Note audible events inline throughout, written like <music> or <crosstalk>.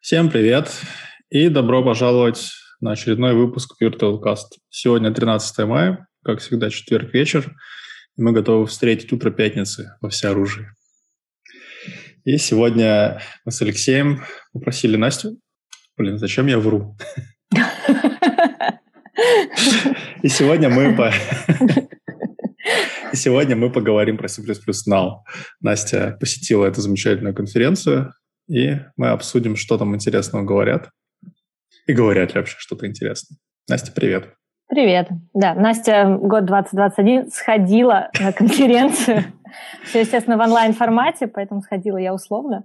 Всем привет и добро пожаловать на очередной выпуск VirtualCast. Сегодня 13 мая, как всегда, четверг вечер, и мы готовы встретить утро пятницы во всеоружии. И сегодня мы с Алексеем попросили Настю. Блин, зачем я вру? И сегодня мы по... <laughs> И сегодня мы поговорим про C++ Now. Настя посетила эту замечательную конференцию, и мы обсудим, что там интересного говорят. И говорят ли вообще что-то интересное. Настя, привет. Привет. Да, Настя год 2021 сходила на <laughs> конференцию. Все, естественно, в онлайн-формате, поэтому сходила я условно.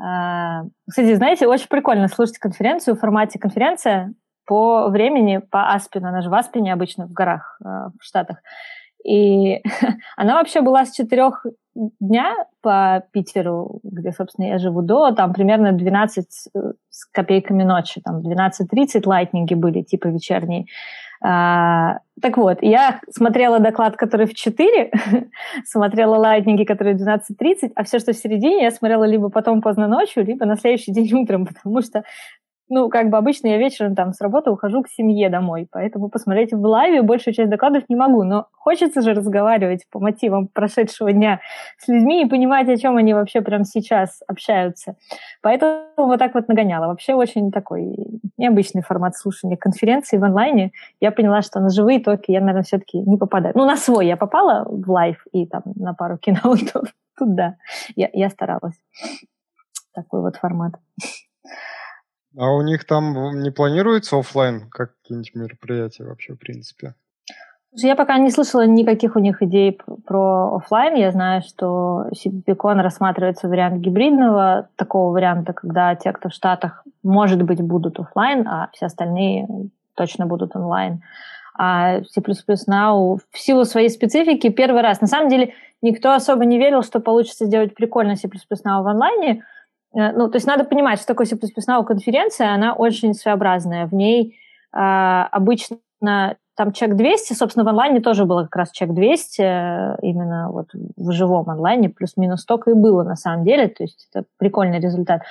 А, кстати, знаете, очень прикольно слушать конференцию в формате конференция по времени, по Аспину. Она же в Аспине обычно, в горах, а, в Штатах. И <laughs> она вообще была с четырех дня по Питеру, где, собственно, я живу, до там примерно 12 э, с копейками ночи, там 12.30 лайтнинги были, типа вечерние. А, так вот, я смотрела доклад, который в 4, <laughs> смотрела лайтнинги, которые в 12.30, а все, что в середине, я смотрела либо потом поздно ночью, либо на следующий день утром, <laughs> потому что ну, как бы обычно я вечером там с работы ухожу к семье домой, поэтому посмотреть в лайве большую часть докладов не могу, но хочется же разговаривать по мотивам прошедшего дня с людьми и понимать, о чем они вообще прямо сейчас общаются. Поэтому вот так вот нагоняла. Вообще очень такой необычный формат слушания конференции в онлайне. Я поняла, что на живые talk и я, наверное, все-таки не попадаю. Ну, на свой я попала в live и там на пару keynote <laughs> ов. Тут да, я, я старалась. Такой вот формат. А у них там не планируется офлайн какие-нибудь мероприятия вообще, в принципе? Я пока не слышала никаких у них идей про офлайн. Я знаю, что CPCon рассматривается вариант гибридного такого варианта, когда те, кто в Штатах, может быть, будут офлайн, а все остальные точно будут онлайн. А C++ Now в силу своей специфики первый раз. На самом деле никто особо не верил, что получится сделать прикольно C++ Now в онлайне, ну, то есть надо понимать, что такое C++ Now конференция, она очень своеобразная. В ней э, обычно там чек 200, собственно, в онлайне тоже было как раз чек 200, э, именно вот в живом онлайне, плюс-минус столько и было на самом деле, то есть это прикольный результат.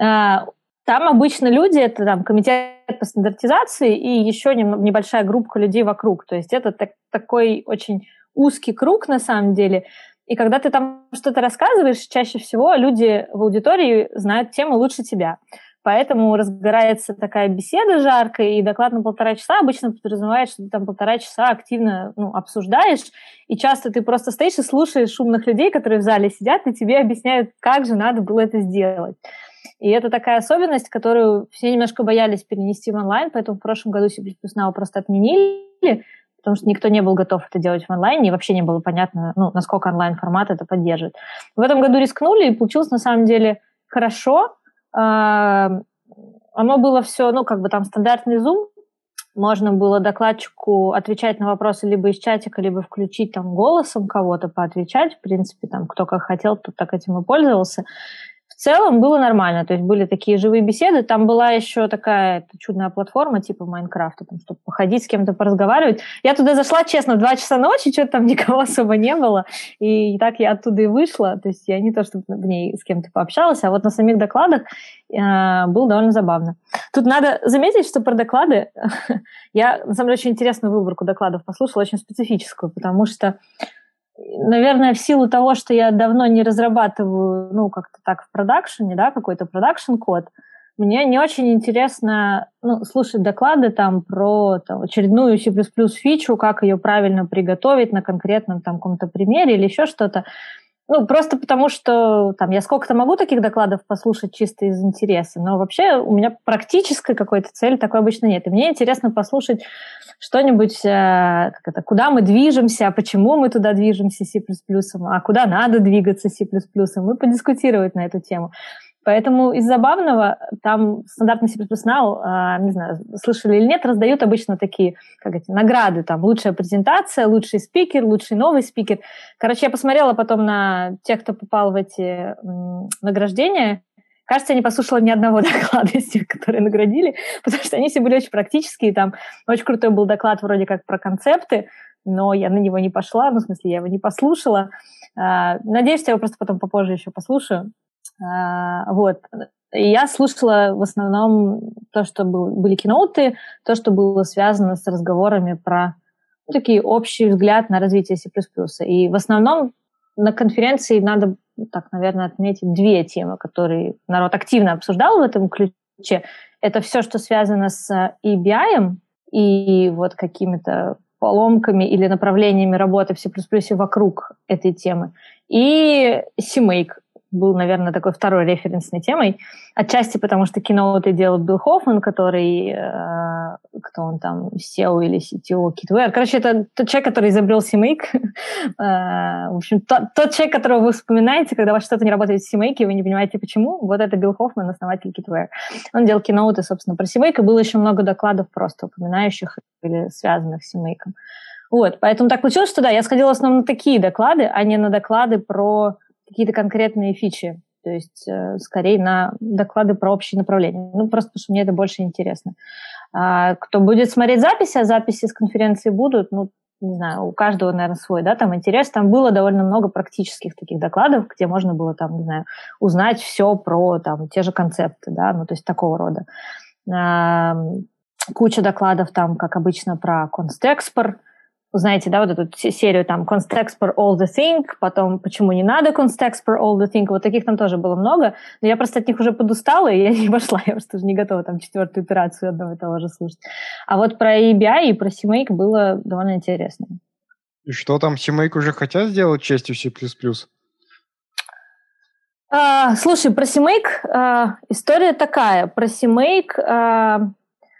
Э, там обычно люди, это там комитет по стандартизации и еще небольшая группа людей вокруг, то есть это так, такой очень узкий круг на самом деле, и когда ты там что-то рассказываешь, чаще всего люди в аудитории знают тему лучше тебя. Поэтому разгорается такая беседа жаркая, и доклад на полтора часа обычно подразумевает, что ты там полтора часа активно ну, обсуждаешь, и часто ты просто стоишь и слушаешь шумных людей, которые в зале сидят, и тебе объясняют, как же надо было это сделать. И это такая особенность, которую все немножко боялись перенести в онлайн, поэтому в прошлом году C++ Now просто отменили, потому что никто не был готов это делать в онлайне, и вообще не было понятно, ну, насколько онлайн-формат это поддержит. В этом году рискнули, и получилось на самом деле хорошо. А, оно было все, ну, как бы там стандартный Zoom, можно было докладчику отвечать на вопросы либо из чатика, либо включить там голосом кого-то поотвечать. В принципе, там кто как хотел, тот так этим и пользовался целом было нормально, то есть были такие живые беседы, там была еще такая чудная платформа типа Майнкрафта, там, чтобы походить с кем-то, поразговаривать. Я туда зашла, честно, в 2 часа ночи, что-то там <laughs> никого особо не было, и так я оттуда и вышла, то есть я не то, чтобы в ней с кем-то пообщалась, а вот на самих докладах э, было довольно забавно. Тут надо заметить, что про доклады, <laughs> я, на самом деле, очень интересную выборку докладов послушала, очень специфическую, потому что наверное, в силу того, что я давно не разрабатываю, ну, как-то так в production е, да, какой-то production код, мне не очень интересно ну, слушать доклады там про там, очередную C++ фичу, как ее правильно приготовить на конкретном там каком-то примере или еще что-то. Ну, просто потому что там я сколько-то могу таких докладов послушать чисто из интереса, но вообще у меня практической какой-то цели такой обычно нет. И мне интересно послушать что-нибудь, э, как это, куда мы движемся, а почему мы туда движемся C++, а куда надо двигаться C++, и подискутировать на эту тему. Поэтому из забавного там стандартный C++ Now, а, не знаю, слышали или нет, раздают обычно такие, как эти, награды, там, лучшая презентация, лучший спикер, лучший новый спикер. Короче, я посмотрела потом на тех, кто попал в эти награждения, Кажется, я не послушала ни одного <laughs> доклада из тех, которые наградили, потому что они все были очень практические. Там очень крутой был доклад вроде как про концепты, но я на него не пошла, ну, в смысле, я его не послушала. А, надеюсь, я его просто потом попозже еще послушаю. А, вот. И я слушала в основном то, что был, были киноуты, то, что было связано с разговорами про ну, такие общий взгляд на развитие C++. И в основном на конференции надо, так, наверное, отметить две темы, которые народ активно обсуждал в этом ключе. Это все, что связано с EBI и вот какими-то поломками или направлениями работы в C++ вокруг этой темы. И CMake, был, наверное, такой второй референсной темой. Отчасти потому, что кино это делал Билл Хоффман, который, э, кто он там, SEO или CTO, Kitware. Короче, это тот человек, который изобрел CMake. <laughs> э, в общем, тот, тот человек, которого вы вспоминаете, когда у вас что-то не работает в CMake, и вы не понимаете, почему. Вот это Билл Хоффман, основатель Kitware. Он делал киноуты, собственно, про CMake, и было еще много докладов просто упоминающих или связанных с CMake. Вот, поэтому так получилось, что да, я сходила в основном на такие доклады, а не на доклады про какие-то конкретные фичи, то есть э, скорее на доклады про общие направления. Ну, просто потому что мне это больше интересно. А, кто будет смотреть записи, а записи с конференции будут, ну, не знаю, у каждого, наверное, свой, да, там интерес. Там было довольно много практических таких докладов, где можно было там, не знаю, узнать все про там те же концепты, да, ну, то есть такого рода. Куча докладов там, как обычно, про констекспор, знаете, да, вот эту серию там Context for all the thing, потом почему не надо Context for all the thing, вот таких там тоже было много, но я просто от них уже подустала, и я <laughs> не пошла, я просто уже не готова там четвертую итерацию одного и того же слушать. А вот про EBI и про CMake было довольно интересно. И что там, CMake уже хотят сделать частью C++? А, слушай, про CMake а, история такая. Про CMake а,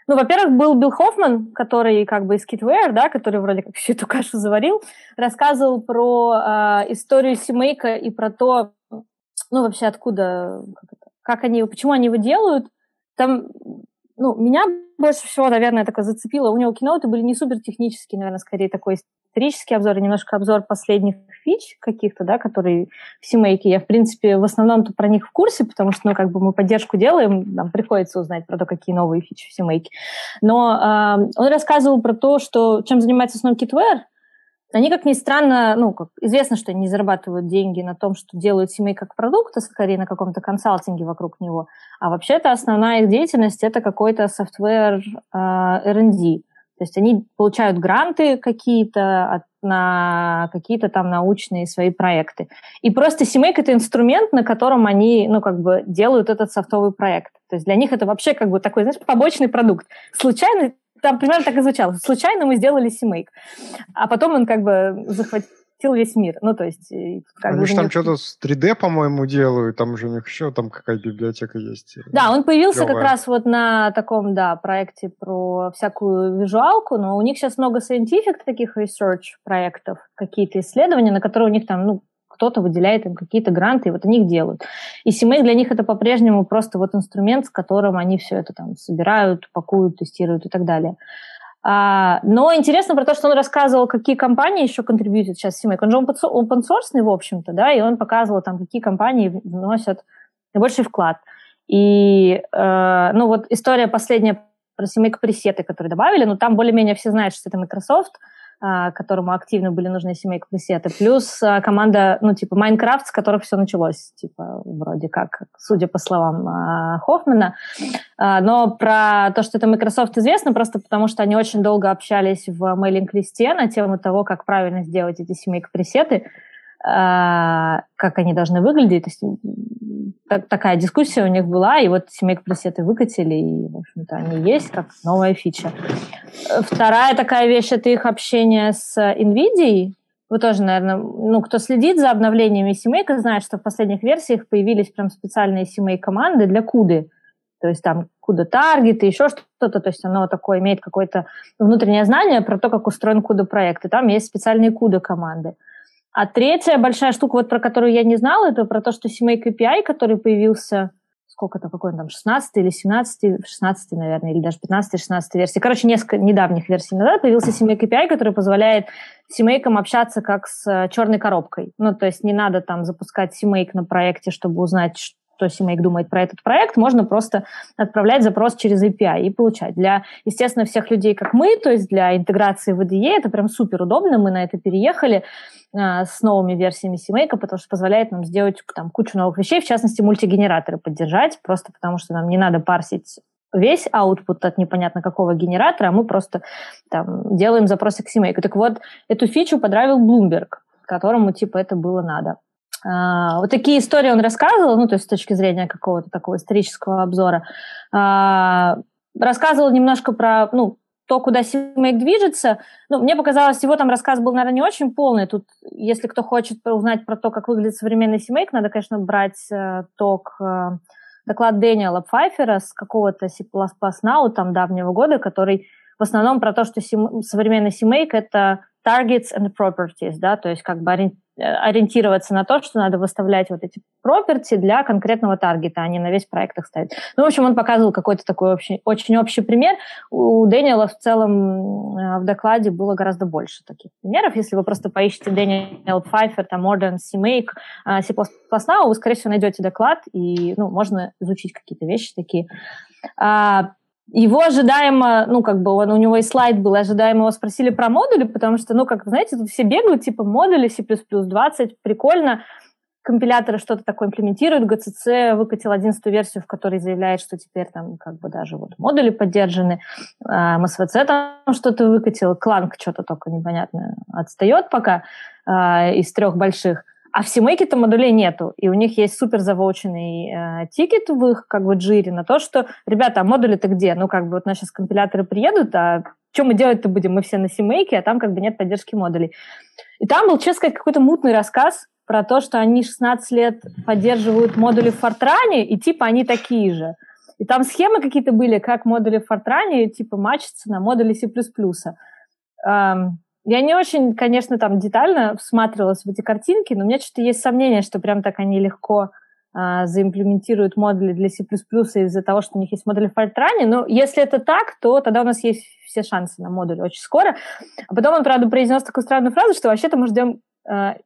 ну, во-первых, был Билл Хоффман, который как бы из Kitware, да, который вроде как <laughs> всю эту кашу заварил, рассказывал про э, историю Симейка и про то, ну, вообще откуда, как, это, как они, почему они его делают. Там, ну, меня больше всего, наверное, такое зацепило. У него киноуты были не супер технические, наверное, скорее такой исторический обзор и немножко обзор последних фич каких-то, да, которые в Симейке. Я, в принципе, в основном-то про них в курсе, потому что, ну, как бы мы поддержку делаем, нам приходится узнать про то, какие новые фичи в Симейке. Но э, он рассказывал про то, что чем занимается основном Kitware, они, как ни странно, ну, как известно, что они не зарабатывают деньги на том, что делают семей как продукт, а скорее на каком-то консалтинге вокруг него. А вообще-то основная их деятельность – это какой-то software э, R&D. То есть они получают гранты какие-то на какие-то там научные свои проекты. И просто CMake – это инструмент, на котором они, ну, как бы делают этот софтовый проект. То есть для них это вообще как бы такой, знаешь, побочный продукт. Случайно там примерно так и звучало. Случайно мы сделали CMake. А потом он как бы захватил захватил весь мир. Ну, то есть... Как Они же там что-то с 3D, по-моему, делают, там же у них еще там какая библиотека есть. Э, да, он появился Клевая. как раз вот на таком, да, проекте про всякую визуалку, но у них сейчас много scientific таких research проектов, какие-то исследования, на которые у них там, ну, кто-то выделяет им какие-то гранты, и вот они их делают. И CMake для них это по-прежнему просто вот инструмент, с которым они все это там собирают, пакуют, тестируют и так далее. А, но интересно про то, что он рассказывал, какие компании еще контрибьютят сейчас CMake. Он же open source, в общем-то, да, и он показывал там, какие компании вносят наибольший вклад. И, э, ну вот история последняя про CMake пресеты, которые добавили, ну там более-менее все знают, что это Microsoft – которому активно были нужны семейка пресеты, плюс а, команда, ну, типа, Майнкрафт, с которых все началось, типа, вроде как, судя по словам а, Хоффмана. Но про то, что это Microsoft известно, просто потому что они очень долго общались в мейлинг-листе на тему того, как правильно сделать эти семейка пресеты, как они должны выглядеть. То есть так, такая дискуссия у них была, и вот семейка пресеты выкатили, и, в общем-то, они есть как новая фича. Вторая такая вещь – это их общение с NVIDIA. Вы тоже, наверное, ну, кто следит за обновлениями семейка, знает, что в последних версиях появились прям специальные семей-команды для куды. То есть там куда таргет и еще что-то, то есть оно такое имеет какое-то внутреннее знание про то, как устроен куда проект. И там есть специальные куда команды. А третья большая штука, вот про которую я не знала, это про то, что CMake API, который появился сколько-то, какой он там, 16 или 17, 16, наверное, или даже 15-16 версии. Короче, несколько недавних версий назад появился CMake API, который позволяет CMake общаться как с черной коробкой. Ну, то есть не надо там запускать CMake на проекте, чтобы узнать, что CMake думает про этот проект, можно просто отправлять запрос через API и получать. Для, естественно, всех людей, как мы, то есть для интеграции в IDE, это прям супер удобно, мы на это переехали э, с новыми версиями CMake, потому что позволяет нам сделать там кучу новых вещей, в частности, мультигенераторы поддержать, просто потому что нам не надо парсить весь output от непонятно какого генератора, а мы просто там, делаем запросы к CMake. Так вот, эту фичу подравил Bloomberg, которому типа это было надо. А, вот такие истории он рассказывал, ну, то есть с точки зрения какого-то такого исторического обзора. А, рассказывал немножко про, ну, то, куда CMake движется. Ну, мне показалось, его там рассказ был, наверное, не очень полный. Тут, если кто хочет узнать про то, как выглядит современный CMake, надо, конечно, брать э, ток э, доклад Дэниела Пфайфера с какого-то C++ Now, там, давнего года, который в основном про то, что современный CMake — это targets and properties, да, то есть как бы ориентироваться на то, что надо выставлять вот эти property для конкретного таргета, а не на весь проект их ставить. Ну, в общем, он показывал какой-то такой общий, очень общий пример. У Дэниела в целом э, в докладе было гораздо больше таких примеров. Если вы просто поищете Дэниел Пфайфер, там, Modern CMake, э, C++ Now, вы, скорее всего, найдете доклад, и, ну, можно изучить какие-то вещи такие. А, его ожидаемо, ну, как бы он, у него и слайд был, ожидаемо его спросили про модули, потому что, ну, как, знаете, тут все бегают, типа, модули C++ 20, прикольно, компиляторы что-то такое имплементируют, GCC выкатил 11 версию, в которой заявляет, что теперь там как бы даже вот модули поддержаны, MSVC там что-то выкатил, Clang что-то только непонятно отстает пока а, из трех больших. А в CMake-то модулей нету, и у них есть супер завоученный э, тикет в их как бы джире на то, что, ребята, а модули-то где? Ну, как бы вот наши компиляторы приедут, а что мы делать-то будем? Мы все на CMake, а там как бы нет поддержки модулей. И там был, честно сказать, какой-то мутный рассказ про то, что они 16 лет поддерживают модули в Fortran, и типа они такие же. И там схемы какие-то были, как модули в Fortran типа матчатся на модули C++. Um, я не очень, конечно, там детально всматривалась в эти картинки, но у меня что-то есть сомнение, что прям так они легко а, заимплементируют модули для C++ из-за того, что у них есть модули в Fortran. Но если это так, то тогда у нас есть все шансы на модуль очень скоро. А потом он, правда, произнес такую странную фразу, что вообще-то мы ждем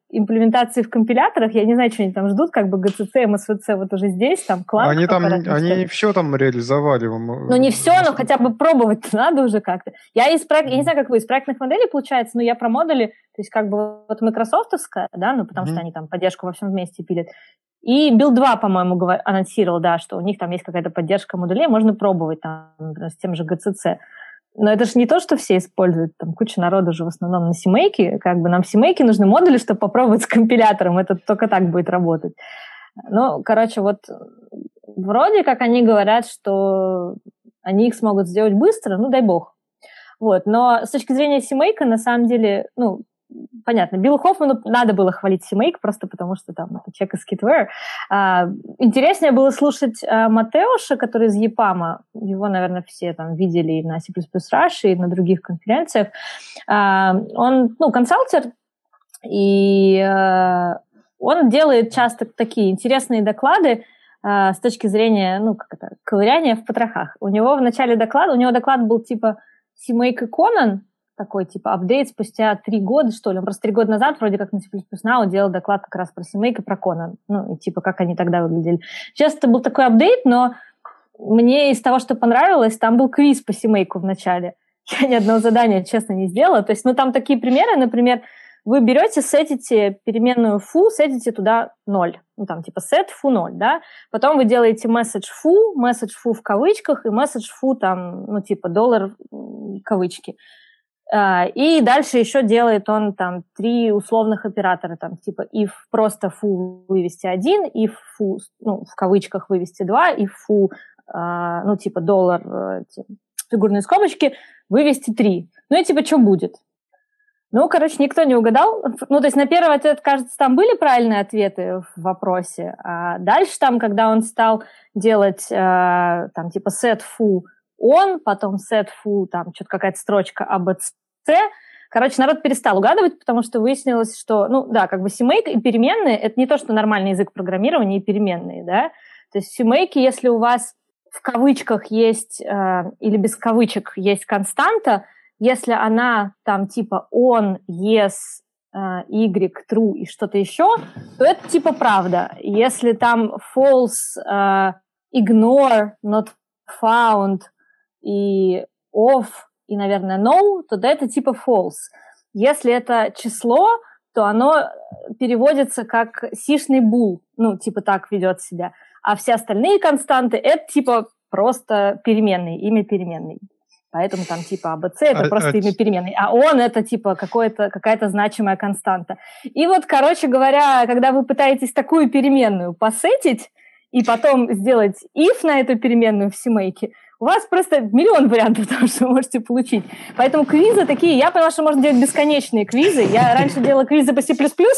имплементации в компиляторах. Я не знаю, что они там ждут, как бы GCC, MSVC вот уже здесь, там класс. Они там, они не все там реализовали. Ну, не все, но хотя бы пробовать надо уже как-то. Я из проект, я не знаю, как вы, из проектных моделей получается, но я про модули, то есть как бы вот Microsoftовская, да, ну, потому mm-hmm. что они там поддержку во всем вместе пилят. И Build 2, по-моему, анонсировал, да, что у них там есть какая-то поддержка модулей, можно пробовать там с тем же GCC. Но это же не то, что все используют. Там куча народу уже в основном на семейке. Как бы нам в семейке нужны модули, чтобы попробовать с компилятором. Это только так будет работать. Ну, короче, вот вроде как они говорят, что они их смогут сделать быстро, ну, дай бог. Вот. Но с точки зрения семейка, на самом деле, ну, понятно, Биллу Хоффману надо было хвалить Симейк, просто потому что там это человек из Kitware. А, интереснее было слушать а, Матеуша, который из Епама. Его, наверное, все там видели и на C++ Rush, и на других конференциях. А, он, ну, консалтер, и а, он делает часто такие интересные доклады, а, с точки зрения, ну, как это, ковыряния в потрохах. У него в начале доклада, у него доклад был типа Симейк и Конан, такой, типа, апдейт спустя три года, что ли. Он просто три года назад вроде как на C++ Now делал доклад как раз про Симейк и про Конан. Ну, и типа, как они тогда выглядели. Сейчас это был такой апдейт, но мне из того, что понравилось, там был квиз по Симейку в начале. Я ни одного задания, честно, не сделала. То есть, ну, там такие примеры, например, вы берете, сетите переменную фу, сетите туда 0. Ну, там, типа, set фу 0, да? Потом вы делаете message фу, message фу в кавычках и message фу, там, ну, типа, доллар кавычки. А, и дальше еще делает он там три условных оператора, там типа if просто фу вывести один, if фу, ну, в кавычках вывести два, if фу, а, ну, типа доллар, эти, фигурные скобочки, вывести три. Ну и типа что будет? Ну, короче, никто не угадал. Ну, то есть на первый ответ, кажется, там были правильные ответы в вопросе. А дальше там, когда он стал делать э, там типа set foo он, потом set foo, там что-то какая-то строчка ABC, Короче, народ перестал угадывать, потому что выяснилось, что, ну да, как бы CMake и переменные — это не то, что нормальный язык программирования и переменные, да. То есть в CMake, если у вас в кавычках есть, э, или без кавычек есть константа, если она там типа on, yes, y true и что-то еще, то это типа правда. Если там false, uh, ignore, not found и off и, наверное, no, то да, это типа false. Если это число, то оно переводится как сишный бул, ну, типа так ведет себя. А все остальные константы — это типа просто переменные, имя переменной. Поэтому там типа АБЦ это а, просто а... имя переменной, а он это типа какое-то, какая-то значимая константа. И вот, короче говоря, когда вы пытаетесь такую переменную посетить и потом сделать if на эту переменную в семейке, у вас просто миллион вариантов <laughs> того, что вы можете получить. Поэтому квизы такие, я поняла, что можно делать бесконечные квизы. Я <laughs> раньше делала квизы по C++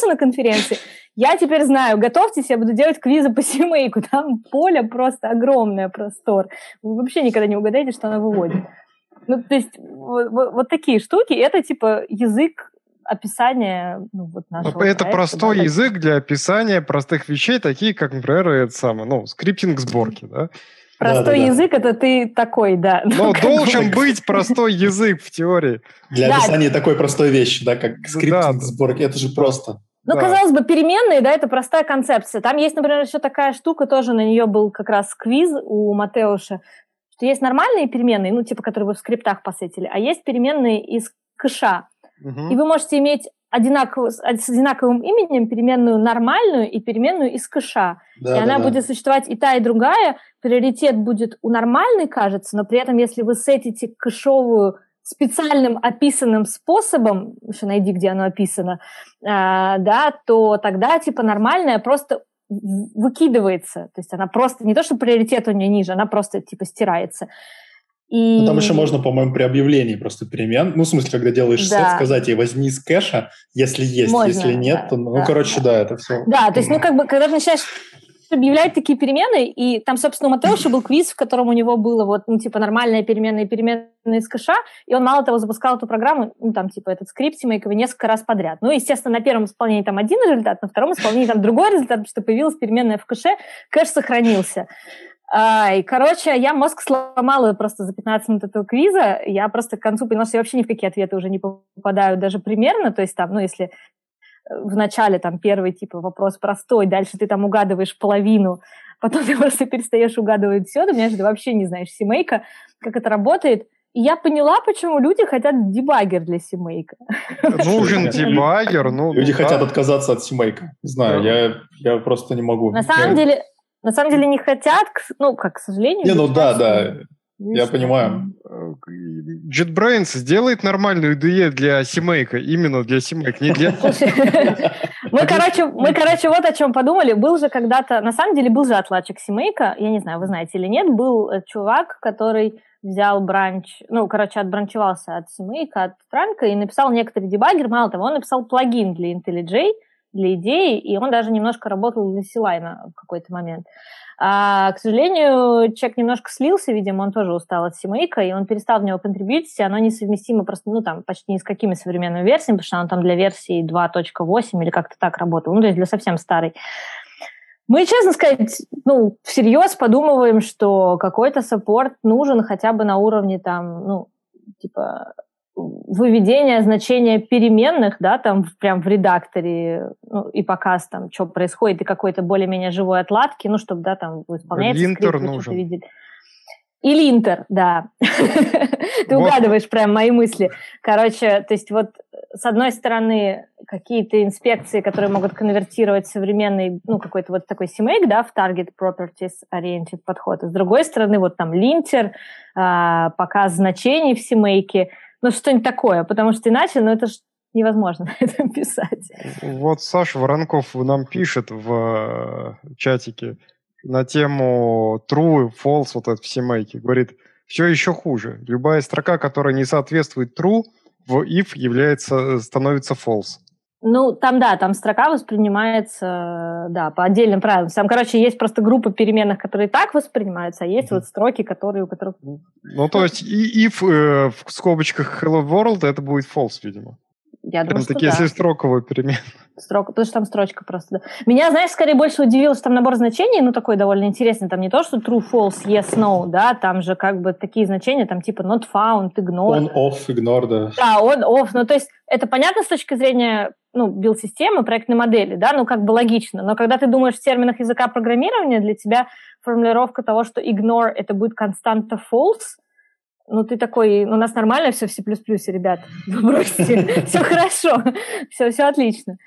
на конференции. Я теперь знаю, готовьтесь, я буду делать квизы по <laughs> семейку. Там поле просто огромное, простор. Вы вообще никогда не угадаете, что она выводит. Ну, то есть вот, вот такие штуки, это типа язык описания ну, вот нашего Это проекта, простой да, язык для описания простых вещей, такие как, например, это самое, ну, скриптинг сборки, да? Простой да, да, язык это ты такой, да. <laughs> Но ну, должен быть простой язык в теории. Для да. описания такой простой вещи, да, как скриптинг да. сборки, это же просто. Ну, да. казалось бы, переменные, да, это простая концепция. Там есть, например, еще такая штука, тоже на нее был как раз квиз у Матеуша, что есть нормальные переменные, ну, типа, которые вы в скриптах посетили, а есть переменные из кэша. Угу. И вы можете иметь одинаково, с одинаковым именем переменную нормальную и переменную из кэша. Да, и она да. будет существовать и та, и другая. Приоритет будет у нормальной, кажется, но при этом, если вы сетите кэшовую специальным описанным способом, еще найди, где оно описано, э, да, то тогда типа нормальная просто выкидывается. То есть она просто, не то, что приоритет у нее ниже, она просто типа стирается. И... Ну, там еще можно, по-моему, при объявлении просто перемен. Ну, в смысле, когда делаешь да. сет, сказать ей возьми из кэша, если есть, можно, если нет, да, то, ну, да, короче, да. да, это все. Да, то есть, ну, как бы, когда ты начинаешь объявлять такие перемены, и там, собственно, у Матеуша был квиз, в котором у него было вот, ну, типа, нормальная переменная и переменная из кэша, и он, мало того, запускал эту программу, ну, там, типа, этот скрипт Симейковый несколько раз подряд. Ну, естественно, на первом исполнении там один результат, на втором исполнении там другой результат, потому что появилась переменная в кэше, кэш сохранился. А, и, короче, я мозг сломала просто за 15 минут этого квиза. Я просто к концу поняла, что я вообще ни в какие ответы уже не попадаю даже примерно. То есть там, ну, если в начале там первый типа вопрос простой, дальше ты там угадываешь половину, <laughs> потом ты просто перестаешь угадывать все, ты меня же вообще не знаешь семейка, как это работает. И я поняла, почему люди хотят дебагер для семейка. Нужен дебагер, ну... Люди да. хотят отказаться от семейка. Не знаю, да. я, я просто не могу. На самом я... деле, на самом деле не хотят, ну, как, к сожалению. Не, ну да, да. Я понимаю. JetBrains сделает нормальную IDE для семейка, именно для семейка, не для... <laughs> Мы, короче, мы, короче, вот о чем подумали. Был же когда-то, на самом деле, был же отладчик семейка, я не знаю, вы знаете или нет, был э, чувак, который взял бранч, ну, короче, отбранчевался от семейка, от Франка и написал некоторый дебаггер. Мало того, он написал плагин для IntelliJ, для идеи, и он даже немножко работал для Силайна в какой-то момент. А, к сожалению, человек немножко слился, видимо, он тоже устал от Симейка, и он перестал в него контрибьютить, и оно несовместимо просто, ну, там, почти ни с какими современными версиями, потому что оно там для версии 2.8 или как-то так работало, ну, то есть для совсем старой. Мы, честно сказать, ну, всерьез подумываем, что какой-то саппорт нужен хотя бы на уровне там, ну, типа выведение значения переменных, да, там прям в редакторе, ну, и показ там, что происходит, и какой-то более-менее живой отладки, ну, чтобы, да, там исполняется Линтер скрипт, нужен. видели. И линтер, да. <laughs> Ты угадываешь прям мои мысли. Короче, то есть вот с одной стороны какие-то инспекции, которые могут конвертировать современный, ну, какой-то вот такой CMake, да, в Target Properties Oriented подход. А с другой стороны, вот там линтер, а, показ значений в CMake – ну, что-нибудь такое, потому что иначе, ну, это же невозможно <laughs> это писать. Вот Саша Воронков нам пишет в э, чатике на тему true, false, вот это все майки. Говорит, все еще хуже. Любая строка, которая не соответствует true, в if является, становится false. Ну, там, да, там строка воспринимается, да, по отдельным правилам. Там, короче, есть просто группа переменных, которые так воспринимаются, а есть mm-hmm. вот строки, которые, у которых... Ну, то есть и if э, в скобочках hello world, это будет false, видимо. Я думаю, что такие, да. если строковые перемены. Строка, потому что там строчка просто, да. Меня, знаешь, скорее больше удивило, что там набор значений, ну, такой довольно интересный. Там не то, что true, false, yes, no, да, там же как бы такие значения, там типа not found, ignore. On, off, ignore, да. Да, on, off. Ну, то есть это понятно с точки зрения ну, билд-системы, проектной модели, да, ну, как бы логично. Но когда ты думаешь в терминах языка программирования, для тебя формулировка того, что ignore это будет константа false, ну, ты такой, ну, у нас нормально все в C++, ребят, <laughs> вы <laughs> все хорошо, все, все отлично.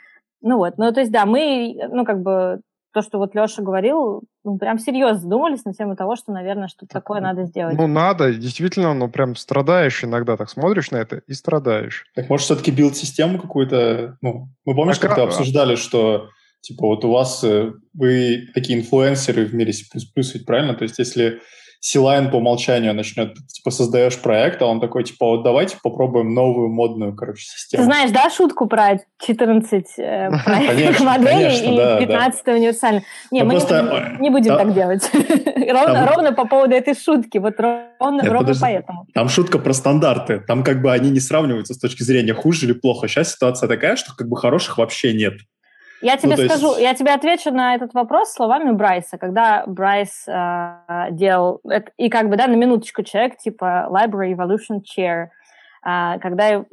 Ну вот, ну, то есть, да, мы, ну, как бы, то, что вот Леша говорил, ну, прям серьезно задумались на тему того, что, наверное, что-то такое надо сделать. Ну, надо, действительно, ну, прям страдаешь иногда, так смотришь на это и страдаешь. Так, может, все-таки билд-систему какую-то, ну, мы помнишь, как-то обсуждали, что, типа, вот у вас, э, вы такие инфлюенсеры в мире C++, ведь правильно? То есть, если Силайн по умолчанию начнет, типа, создаешь проект, а он такой, типа, вот давайте попробуем новую модную, короче, систему. Ты знаешь, да, шутку <laughs> про 14 э, проектных моделей и 15 универсальных? Не, мы не будем так делать. <laughs> Ровно по поводу этой шутки, вот ровно поэтому. Там шутка про стандарты, там как бы они не сравниваются с точки зрения хуже или плохо. Сейчас ситуация такая, что как бы хороших вообще нет. Я тебе ну, скажу, есть... я тебе отвечу на этот вопрос словами Брайса. Когда Брайс э, делал, это, и как бы, да, на минуточку человек типа Library Evolution Chair, э, когда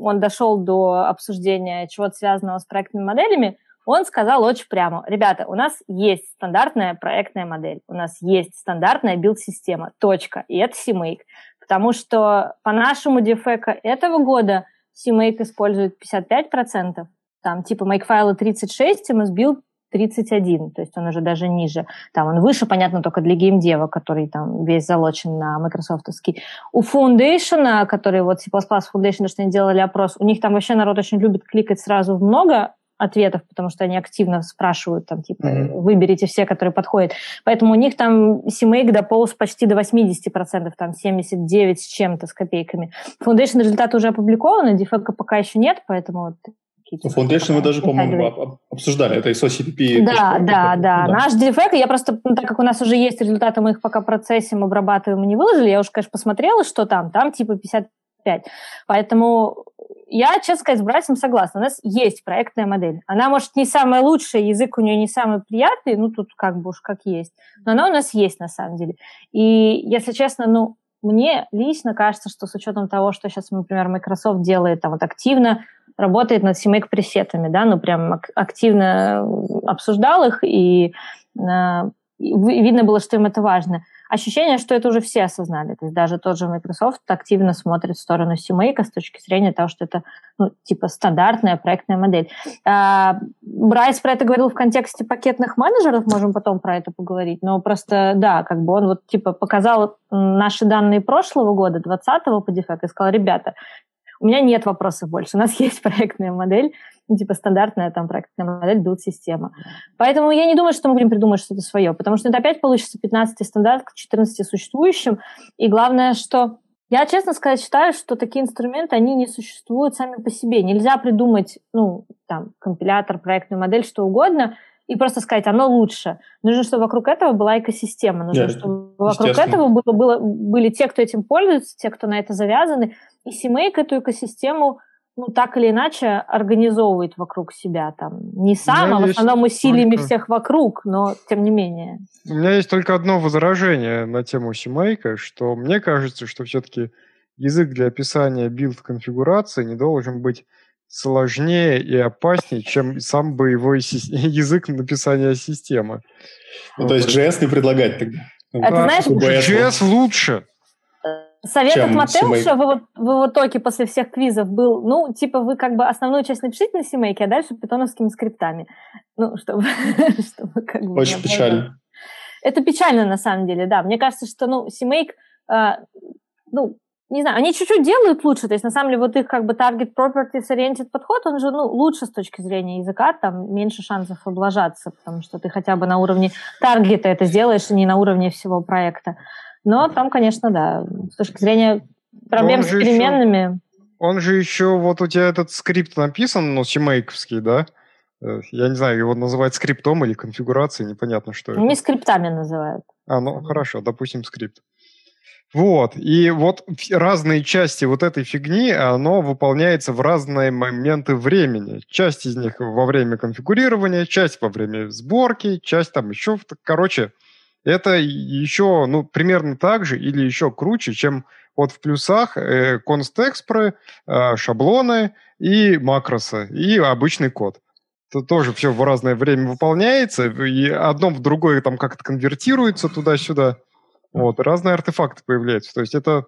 он дошел до обсуждения чего-то связанного с проектными моделями, он сказал очень прямо, ребята, у нас есть стандартная проектная модель, у нас есть стандартная билд-система, точка, и это CMake. Потому что по нашему дефека этого года CMake использует 55%, там типа makefile 36, MS Build 31, то есть он уже даже ниже. Там он выше, понятно, только для геймдева, который там весь залочен на Microsoftовский. У Foundation, который вот C++ Foundation, что они делали опрос, у них там вообще народ очень любит кликать сразу в много ответов, потому что они активно спрашивают, там, типа, mm-hmm. выберите все, которые подходят. Поэтому у них там CMake дополз почти до 80%, там 79 с чем-то, с копейками. Foundation результаты уже опубликованы, дефека пока еще нет, поэтому вот Foundation мы даже, по-моему, обсуждали. Это ISO CPP. Да, да, да. Наш дефект, я просто, ну, так как у нас уже есть результаты, мы их пока процессим, обрабатываем и не выложили, я уже, конечно, посмотрела, что там. Там типа 55. Поэтому я, честно сказать, с братьям согласна. У нас есть проектная модель. Она, может, не самая лучшая, язык у нее не самый приятный, ну, тут как бы уж как есть. Но она у нас есть, на самом деле. И, если честно, ну, мне лично кажется, что с учетом того, что сейчас, например, Microsoft делает там вот активно, работает над CMake пресетами, да, ну прям активно обсуждал их, и э, видно было, что им это важно. Ощущение, что это уже все осознали. То есть даже тот же Microsoft активно смотрит в сторону CMake с точки зрения того, что это ну, типа стандартная проектная модель. А, Брайс про это говорил в контексте пакетных менеджеров, можем потом про это поговорить. Но просто, да, как бы он вот типа показал наши данные прошлого года, 20-го по дефекту, и сказал, ребята, у меня нет вопросов больше. У нас <laughs> есть проектная модель, ну, типа стандартная там проектная модель, билд-система. Поэтому я не думаю, что мы будем придумать что-то свое, потому что это опять получится 15 стандарт к 14 существующим. И главное, что я, честно сказать, считаю, что такие инструменты, они не существуют сами по себе. Нельзя придумать, ну, там, компилятор, проектную модель, что угодно, и просто сказать, оно лучше. Нужно, чтобы вокруг этого была экосистема. Нужно, yeah, чтобы вокруг этого было, было, были те, кто этим пользуется, те, кто на это завязаны. И CMake эту экосистему ну, так или иначе организовывает вокруг себя. Там, не сам, а в основном усилиями только... всех вокруг, но тем не менее. У меня есть только одно возражение на тему CMake, что мне кажется, что все-таки язык для описания билд-конфигурации не должен быть сложнее и опаснее, чем сам боевой <laughs> язык написания системы. Ну, то есть JS не предлагать тогда? А да, ты знаешь, JS лучше. Совет от Матеуша в, в итоге после всех квизов был, ну, типа, вы как бы основную часть напишите на CMake, а дальше питоновскими скриптами. Ну, чтобы, <laughs> чтобы как бы... Очень печально. Это печально, на самом деле, да. Мне кажется, что, ну, CMake, э, ну, не знаю, они чуть-чуть делают лучше, то есть на самом деле вот их как бы target properties oriented подход, он же ну, лучше с точки зрения языка, там меньше шансов облажаться, потому что ты хотя бы на уровне таргета это сделаешь, и не на уровне всего проекта. Но там, конечно, да, с точки зрения проблем с переменными... Еще, он же еще, вот у тебя этот скрипт написан, ну, симейковский, да? Э, я не знаю, его называют скриптом или конфигурацией, непонятно, что это. Не скриптами называют. А, ну, хорошо, допустим, скрипт. Вот, и вот разные части вот этой фигни, оно выполняется в разные моменты времени. Часть из них во время конфигурирования, часть во время сборки, часть там еще... Короче, это еще ну, примерно так же или еще круче, чем Вот в плюсах э, констекспры, э, шаблоны и макросы, и обычный код. Это тоже все в разное время выполняется, и одно в другое там как-то конвертируется туда-сюда. Вот, разные артефакты появляются. То есть это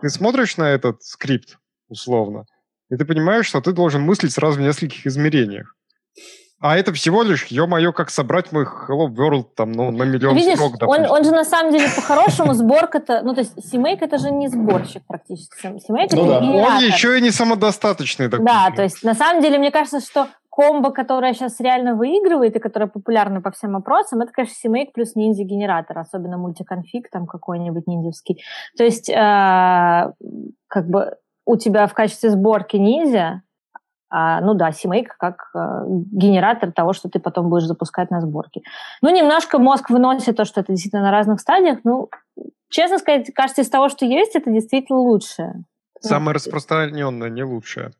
ты смотришь на этот скрипт, условно, и ты понимаешь, что ты должен мыслить сразу в нескольких измерениях. А это всего лишь, ё-моё, как собрать мой Hello World там, ну, на миллион Видишь, строк, он, он же на самом деле по-хорошему сборка-то, ну, то есть Симейк это же не сборщик практически. Симейк Ну это да. генератор. Он еще и не самодостаточный. допустим. Да, то есть на самом деле мне кажется, что комбо, которая сейчас реально выигрывает и которая популярна по всем опросам, это, конечно, CMake плюс ниндзя-генератор, особенно мультиконфиг там какой-нибудь ниндзевский. То есть, э, как бы у тебя в качестве сборки ниндзя, а, ну да, CMake как э, генератор того, что ты потом будешь запускать на сборке. Ну, немножко мозг выносит то, что это действительно на разных стадиях. Ну, честно сказать, кажется, из того, что есть, это действительно лучшее. Самое распространенное, не лучшее.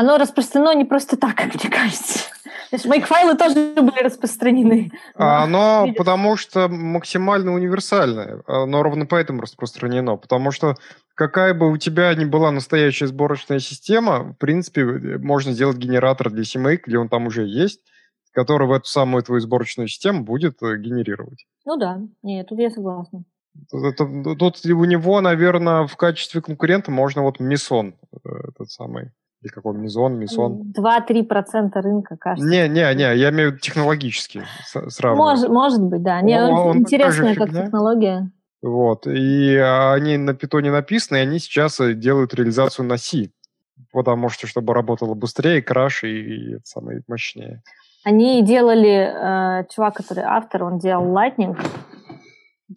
Оно распространено не просто так, как мне кажется. Мейк-файлы тоже были распространены. А Оно видишь. потому что максимально универсальное. Оно ровно поэтому распространено. Потому что какая бы у тебя ни была настоящая сборочная система, в принципе, можно сделать генератор для CMake, где он там уже есть, который в эту самую твою сборочную систему будет э, генерировать. Ну да, нет, тут я согласна. Тут, тут у него, наверное, в качестве конкурента можно вот Мисон, э, этот самый. Или какой Мизон, Мисон. 2-3% рынка, кажется. Не-не-не, я имею в виду технологически сравниваю. Может, может быть, да. Не, ну, он интересная как фигня. технология. Вот. И они на питоне написаны, и они сейчас э, делают реализацию на C. Потому что, чтобы работало быстрее, краше и, и это самое мощнее. Они делали, э, чувак, который автор, он делал Lightning.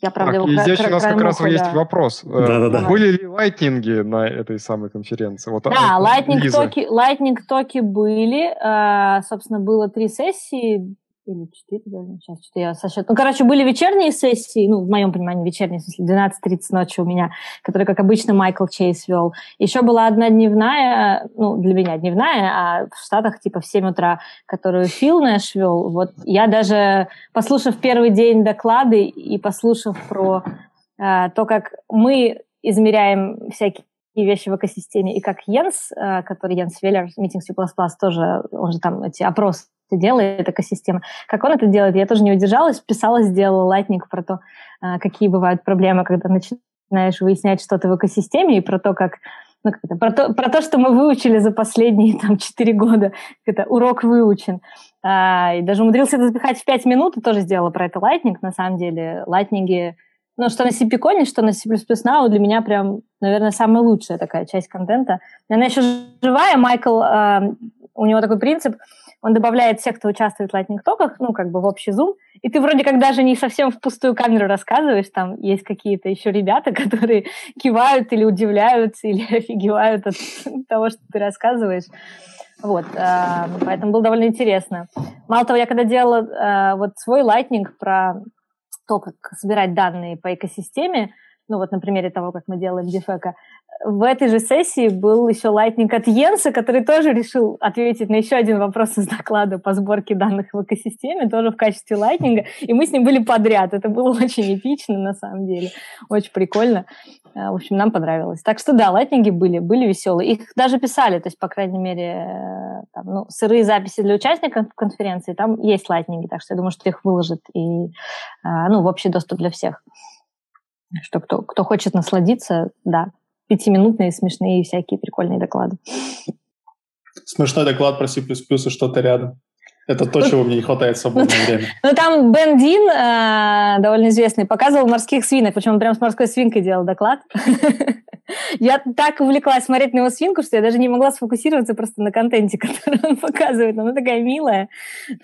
Я, правда, Так, его и кра- здесь у кра- нас как раз уха, есть да. вопрос. Э, Да-да-да. Были ли лайтнинги на этой самой конференции? Вот, Да, а, Lightning Лиза. токи, Lightning токи были. э, собственно, было три сессии. Или четыре даже. Сейчас что-то я со счет- Ну, короче, были вечерние сессии, ну, в моем понимании вечерние, в смысле 12.30 ночи у меня, которые, как обычно, Майкл Чейз вел. Еще была одна дневная, ну, для меня дневная, а в Штатах типа в 7 утра, которую Фил Нэш вел. Вот я даже, послушав первый день доклады и послушав про э, то, как мы измеряем всякие вещи в экосистеме, и как Йенс, э, который Йенс Веллер, Meeting C++, тоже, он же там эти опросы делает, экосистема, как он это делает, я тоже не удержалась, писала, сделала лайтник про то, э, какие бывают проблемы, когда начинаешь выяснять что-то в экосистеме, и про то, как ну, как это, про, то, про то, что мы выучили за последние <laughs> там, 4 года, это урок выучен. А, и даже умудрился это запихать в 5 минут, и тоже сделала про это лайтнинг, на самом деле. Лайтнинги, ну, что на CPCon, что на C++ Now, для меня прям, наверное, самая лучшая такая часть контента. И Она еще живая, Майкл, э, у него такой принцип, он добавляет всех, кто участвует в Lightning токах, ну, как бы в общий зум, и ты вроде как даже не совсем в пустую камеру рассказываешь, там есть какие-то еще ребята, <laughs> которые кивают или удивляются, <laughs> или офигевают от <laughs> того, что ты рассказываешь. Вот, э, поэтому было довольно интересно. Мало того, я когда делала э, вот свой Lightning про то, как собирать данные по экосистеме, ну вот на примере того, как мы делаем дефека, в этой же сессии был еще лайтнинг от Йенса, который тоже решил ответить на еще один вопрос из доклада по сборке данных в экосистеме, тоже в качестве лайтнинга, и мы с ним были подряд. Это было очень эпично, на самом деле, очень прикольно. Э, В общем, нам понравилось. Так что да, лайтнинги были, были веселые. Их даже писали, то есть, по крайней мере, э, там, ну, сырые записи для участников конференции, там есть лайтнинги, так что я думаю, что их выложат и, э, ну, в общий доступ для всех. Что кто, кто хочет насладиться, да, пятиминутные, смешные всякие прикольные доклады. Смешной доклад про C++ и что-то рядом. Это то, чего мне не хватает в свободное время. Ну, там Бен Дин, э, довольно известный, показывал морских свинок, причем он прям с морской свинкой делал доклад. <laughs> Я так увлеклась смотреть на его свинку, что я даже не могла сфокусироваться просто на контенте, <laughs> который он показывает. Она такая милая.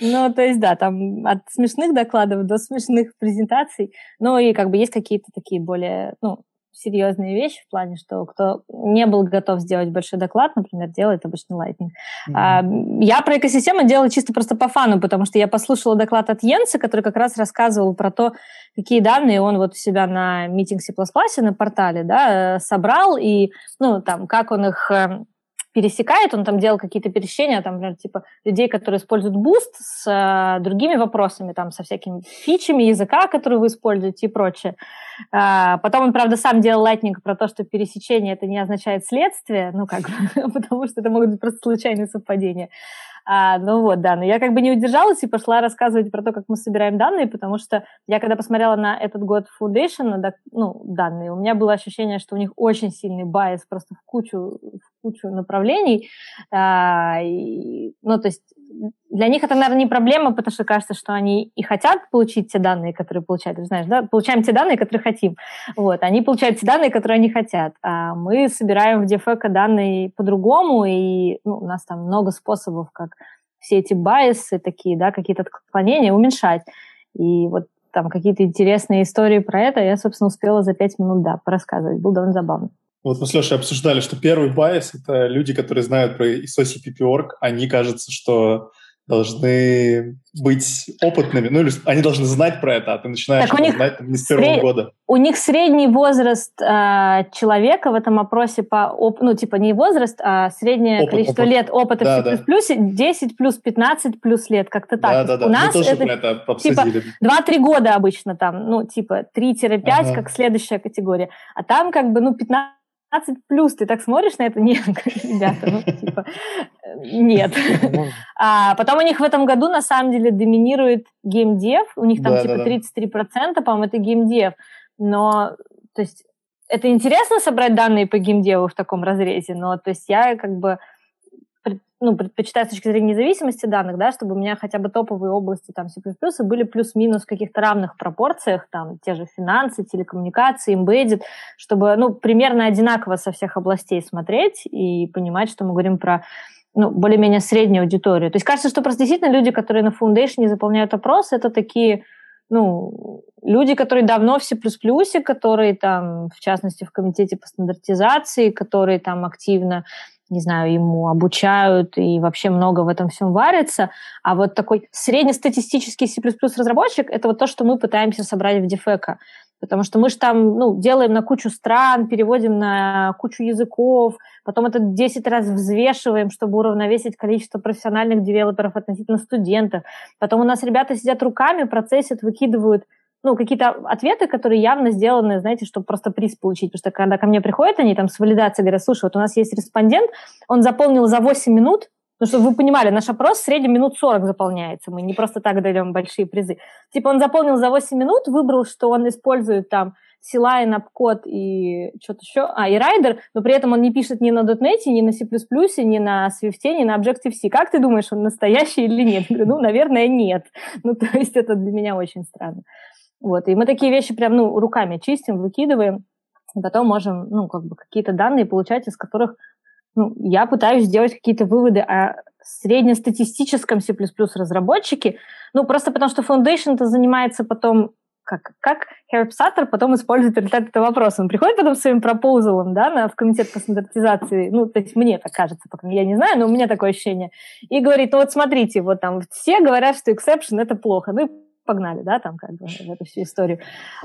Ну, то есть, да, там от смешных докладов до смешных презентаций. Ну, и как бы есть какие-то такие более, ну, серьезные вещи в плане, что кто не был готов сделать большой доклад, например, делает обычный лайтнинг. А, Я про экосистему делала чисто просто по фану, потому что я послушала доклад от Йенса, который как раз рассказывал про то, какие данные он вот у себя на Meeting C++ на портале да, э, собрал, и ну, там, как он их э, пересекает, он там делал какие-то пересечения, там, например, типа людей, которые используют Boost с э, другими вопросами, там, со всякими фичами языка, которые вы используете и прочее. А, потом он, правда, сам делал Lightning про то, что пересечение это не означает следствие, ну, как бы, <laughs> потому что это могут быть просто случайные совпадения. А, ну вот, да, но я как бы не удержалась и пошла рассказывать про то, как мы собираем данные, потому что я когда посмотрела на этот год Foundation, ну, данные, у меня было ощущение, что у них очень сильный байс просто в кучу, кучу направлений. А, и, ну, то есть для них это, наверное, не проблема, потому что кажется, что они и хотят получить те данные, которые получают. Знаешь, да? Получаем те данные, которые хотим. Вот. Они получают те данные, которые они хотят. А мы собираем в DFEC данные по-другому, и ну, у нас там много способов, как все эти байсы такие, да, какие-то отклонения уменьшать. И вот там какие-то интересные истории про это я, собственно, успела за пять минут, да, порассказывать. Было довольно забавно. Вот мы с Лешей обсуждали, что первый байс — это люди, которые знают про ISO-CPP.org. Они, кажется, что должны быть опытными, ну или они должны знать про это, а ты начинаешь так у них знать там, не с первого сред... года. У них средний возраст э, человека в этом опросе по, оп... ну типа не возраст, а среднее опыт, количество опыт. лет опыта да, в C++ да. 10 плюс 15 плюс лет, как-то так. Да, да, да. У нас Мы тоже это, про это обсудили. типа 2-3 года обычно там, ну типа 3-5 ага. как следующая категория, а там как бы ну 15 15 плюс, ты так смотришь на это? <laughs> Нет, ребята, ну, типа, нет. <laughs> А потом у них в этом году, на самом деле, доминирует геймдев, у них там, да, типа, да, 33%, по-моему, это геймдев, но, то есть, это интересно собрать данные по геймдеву в таком разрезе, но, то есть, я как бы ну, предпочитаю с точки зрения независимости данных, да, чтобы у меня хотя бы топовые области там C++ были плюс-минус в каких-то равных пропорциях, там, те же финансы, телекоммуникации, embedded, чтобы, ну, примерно одинаково со всех областей смотреть и понимать, что мы говорим про ну, более-менее среднюю аудиторию. То есть кажется, что просто действительно люди, которые на Foundation заполняют опросы, это такие, ну, люди, которые давно в C++, которые там, в частности, в комитете по стандартизации, которые там активно не знаю, ему обучают и вообще много в этом всем варится. А вот такой среднестатистический C++ разработчик — это вот то, что мы пытаемся собрать в Дефека. Потому что мы же там ну, делаем на кучу стран, переводим на кучу языков, потом это 10 раз взвешиваем, чтобы уравновесить количество профессиональных девелоперов относительно студентов. Потом у нас ребята сидят руками, процессят, выкидывают ну, какие-то ответы, которые явно сделаны, знаете, чтобы просто приз получить. Потому что когда ко мне приходят они там с валидацией, говорят, слушай, вот у нас есть респондент, он заполнил за 8 минут, ну, чтобы вы понимали, наш опрос в среднем минут 40 заполняется. Мы не просто так даем большие призы. Типа он заполнил за 8 минут, выбрал, что он использует там C-Line, Upcode и что-то еще, а, и Rider, но при этом он не пишет ни на .NET, ни на C++, ни на Swift, ни на Objective-C. Как ты думаешь, он настоящий или нет? Я говорю, ну, наверное, нет. <laughs> Ну, то есть это для меня очень странно. Вот, и мы такие вещи прям, ну, руками чистим, выкидываем, и потом можем, ну, как бы какие-то данные получать, из которых, ну, я пытаюсь сделать какие-то выводы о среднестатистическом C++ разработчике, ну, просто потому что Foundation это занимается потом как, как Herb Sutter потом использует результат этого вопроса. Он приходит потом своим пропозалом, да, на, в комитет по стандартизации, ну, то есть мне так кажется, пока я не знаю, но у меня такое ощущение, и говорит, ну вот смотрите, вот там все говорят, что exception это плохо, ну погнали, да, там как бы в эту всю историю.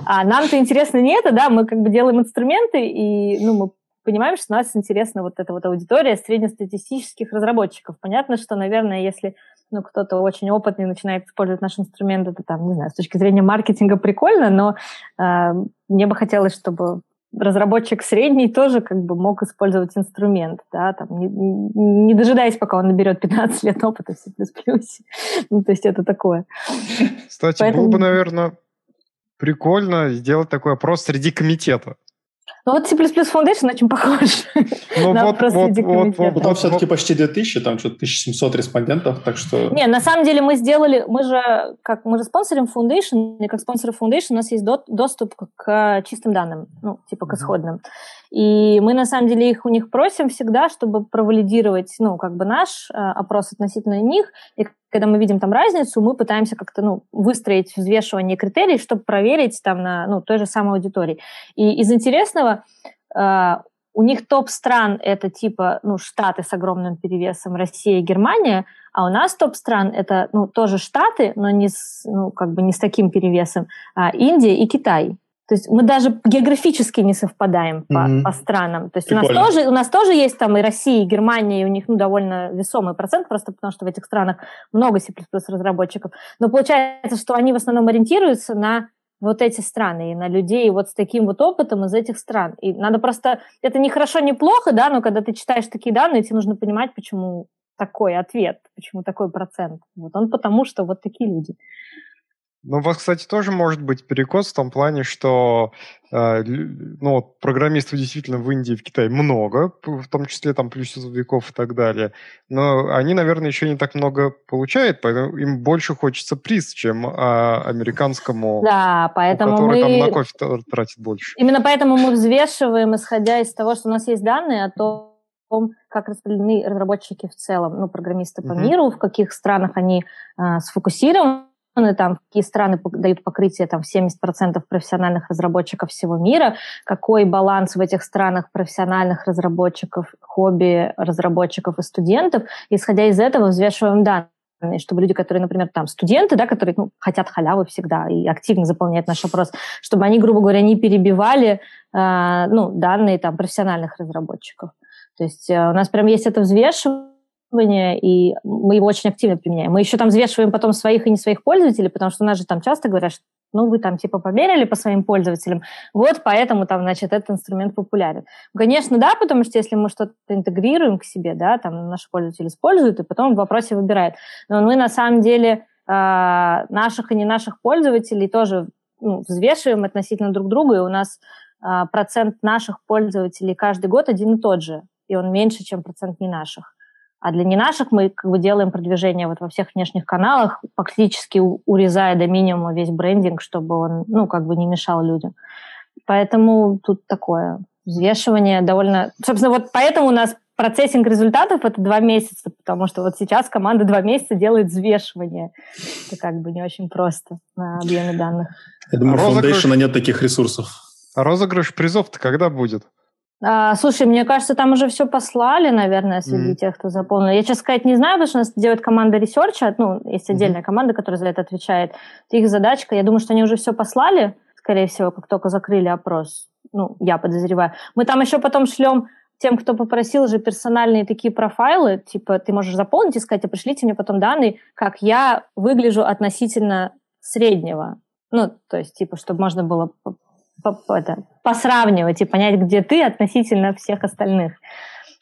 А нам-то интересно не это, да, мы как бы делаем инструменты, и, ну, мы понимаем, что нас интересна вот эта вот аудитория среднестатистических разработчиков. Понятно, что, наверное, если ну, кто-то очень опытный начинает использовать наш инструмент, это там, не знаю, с точки зрения маркетинга прикольно, но э, мне бы хотелось, чтобы разработчик средний тоже как бы мог использовать инструмент, да, там, не, не дожидаясь, пока он наберет 15 лет опыта в C++. <laughs> ну, то есть это такое. Кстати, Поэтому... было бы, наверное, прикольно сделать такой опрос среди комитета. Ну вот C++ Foundation очень похож ну, на вот, вопрос вот, вот, вот, Там все-таки почти 2000, там что-то 1700 респондентов, так что... Не, на самом деле мы сделали, мы же, как мы же спонсорим Foundation, и как спонсоры Foundation у нас есть до, доступ к чистым данным, ну, типа к исходным. И мы, на самом деле, их у них просим всегда, чтобы провалидировать, ну, как бы наш э, опрос относительно них, и когда мы видим там разницу, мы пытаемся как-то, ну, выстроить взвешивание критерий, чтобы проверить там на, ну, той же самой аудитории. И из интересного, э, у них топ стран это типа, ну, Штаты с огромным перевесом, Россия и Германия, а у нас топ стран это, ну, тоже Штаты, но не с, ну, как бы не с таким перевесом, а Индия и Китай. То есть мы даже географически не совпадаем по, mm-hmm. по странам. То есть у нас, тоже, у нас тоже есть там и Россия, и Германия, и у них ну, довольно весомый процент, просто потому что в этих странах много C++ разработчиков. Но получается, что они в основном ориентируются на вот эти страны и на людей вот с таким вот опытом из этих стран. И надо просто... Это не хорошо, не плохо, да, но когда ты читаешь такие данные, тебе нужно понимать, почему такой ответ, почему такой процент. Вот он потому, что вот такие люди. Ну, у вас, кстати, тоже может быть перекос в том плане, что э, ну, программистов действительно в Индии и в Китае много, в том числе там плюс языков и так далее. Но они, наверное, еще не так много получают, поэтому им больше хочется приз, чем а, американскому, да, поэтому который мы... там на кофе тратит больше. Именно поэтому мы взвешиваем, исходя из того, что у нас есть данные о том, как распределены разработчики в целом, ну, программисты по mm-hmm. миру, в каких странах они э, сфокусированы, там, какие страны дают покрытие там, 70% профессиональных разработчиков всего мира, какой баланс в этих странах профессиональных разработчиков, хобби разработчиков и студентов. Исходя из этого взвешиваем данные чтобы люди, которые, например, там студенты, да, которые ну, хотят халявы всегда и активно заполняют наш опрос, чтобы они, грубо говоря, не перебивали э, ну, данные там профессиональных разработчиков. То есть э, у нас прям есть это взвешивание, и мы его очень активно применяем. Мы еще там взвешиваем потом своих и не своих пользователей, потому что у нас же там часто говорят, что ну, вы там типа померили по своим пользователям, вот поэтому там, значит, этот инструмент популярен. Конечно, да, потому что если мы что-то интегрируем к себе, да, там наши пользователи используют, и потом в вопросе выбирают. Но мы на самом деле э, наших и не наших пользователей тоже ну, взвешиваем относительно друг друга, и у нас э, процент наших пользователей каждый год один и тот же, и он меньше, чем процент не наших. А для не наших мы как бы делаем продвижение вот во всех внешних каналах, фактически урезая до минимума весь брендинг, чтобы он, ну, как бы не мешал людям. Поэтому тут такое взвешивание довольно... Собственно, вот поэтому у нас процессинг результатов это два месяца, потому что вот сейчас команда два месяца делает взвешивание. Это как бы не очень просто на объеме данных. Я думаю, у Foundation нет таких ресурсов. А розыгрыш призов-то когда будет? А, слушай, мне кажется, там уже все послали, наверное, среди mm. тех, кто заполнил. Я, честно сказать, не знаю, потому что у нас делает команда research а, ну, есть отдельная mm. команда, которая за это отвечает. Это их задачка. Я думаю, что они уже все послали, скорее всего, как только закрыли опрос. Ну, я подозреваю. Мы там еще потом шлем тем, кто попросил же персональные такие профайлы, типа ты можешь заполнить и сказать, а пришлите мне потом данные, как я выгляжу относительно среднего. Ну, то есть, типа, чтобы можно было это, посравнивать и понять, где ты относительно всех остальных.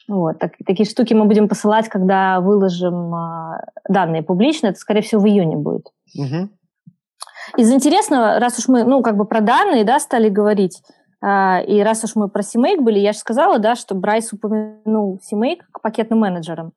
Вот, так, такие штуки мы будем посылать, когда выложим э, данные публично. Это, скорее всего, в июне будет. Угу. Из интересного, раз уж мы, ну, как бы про данные, да, стали говорить, э, и раз уж мы про CMake были, я же сказала, да, что Брайс упомянул CMake к пакетным менеджерам.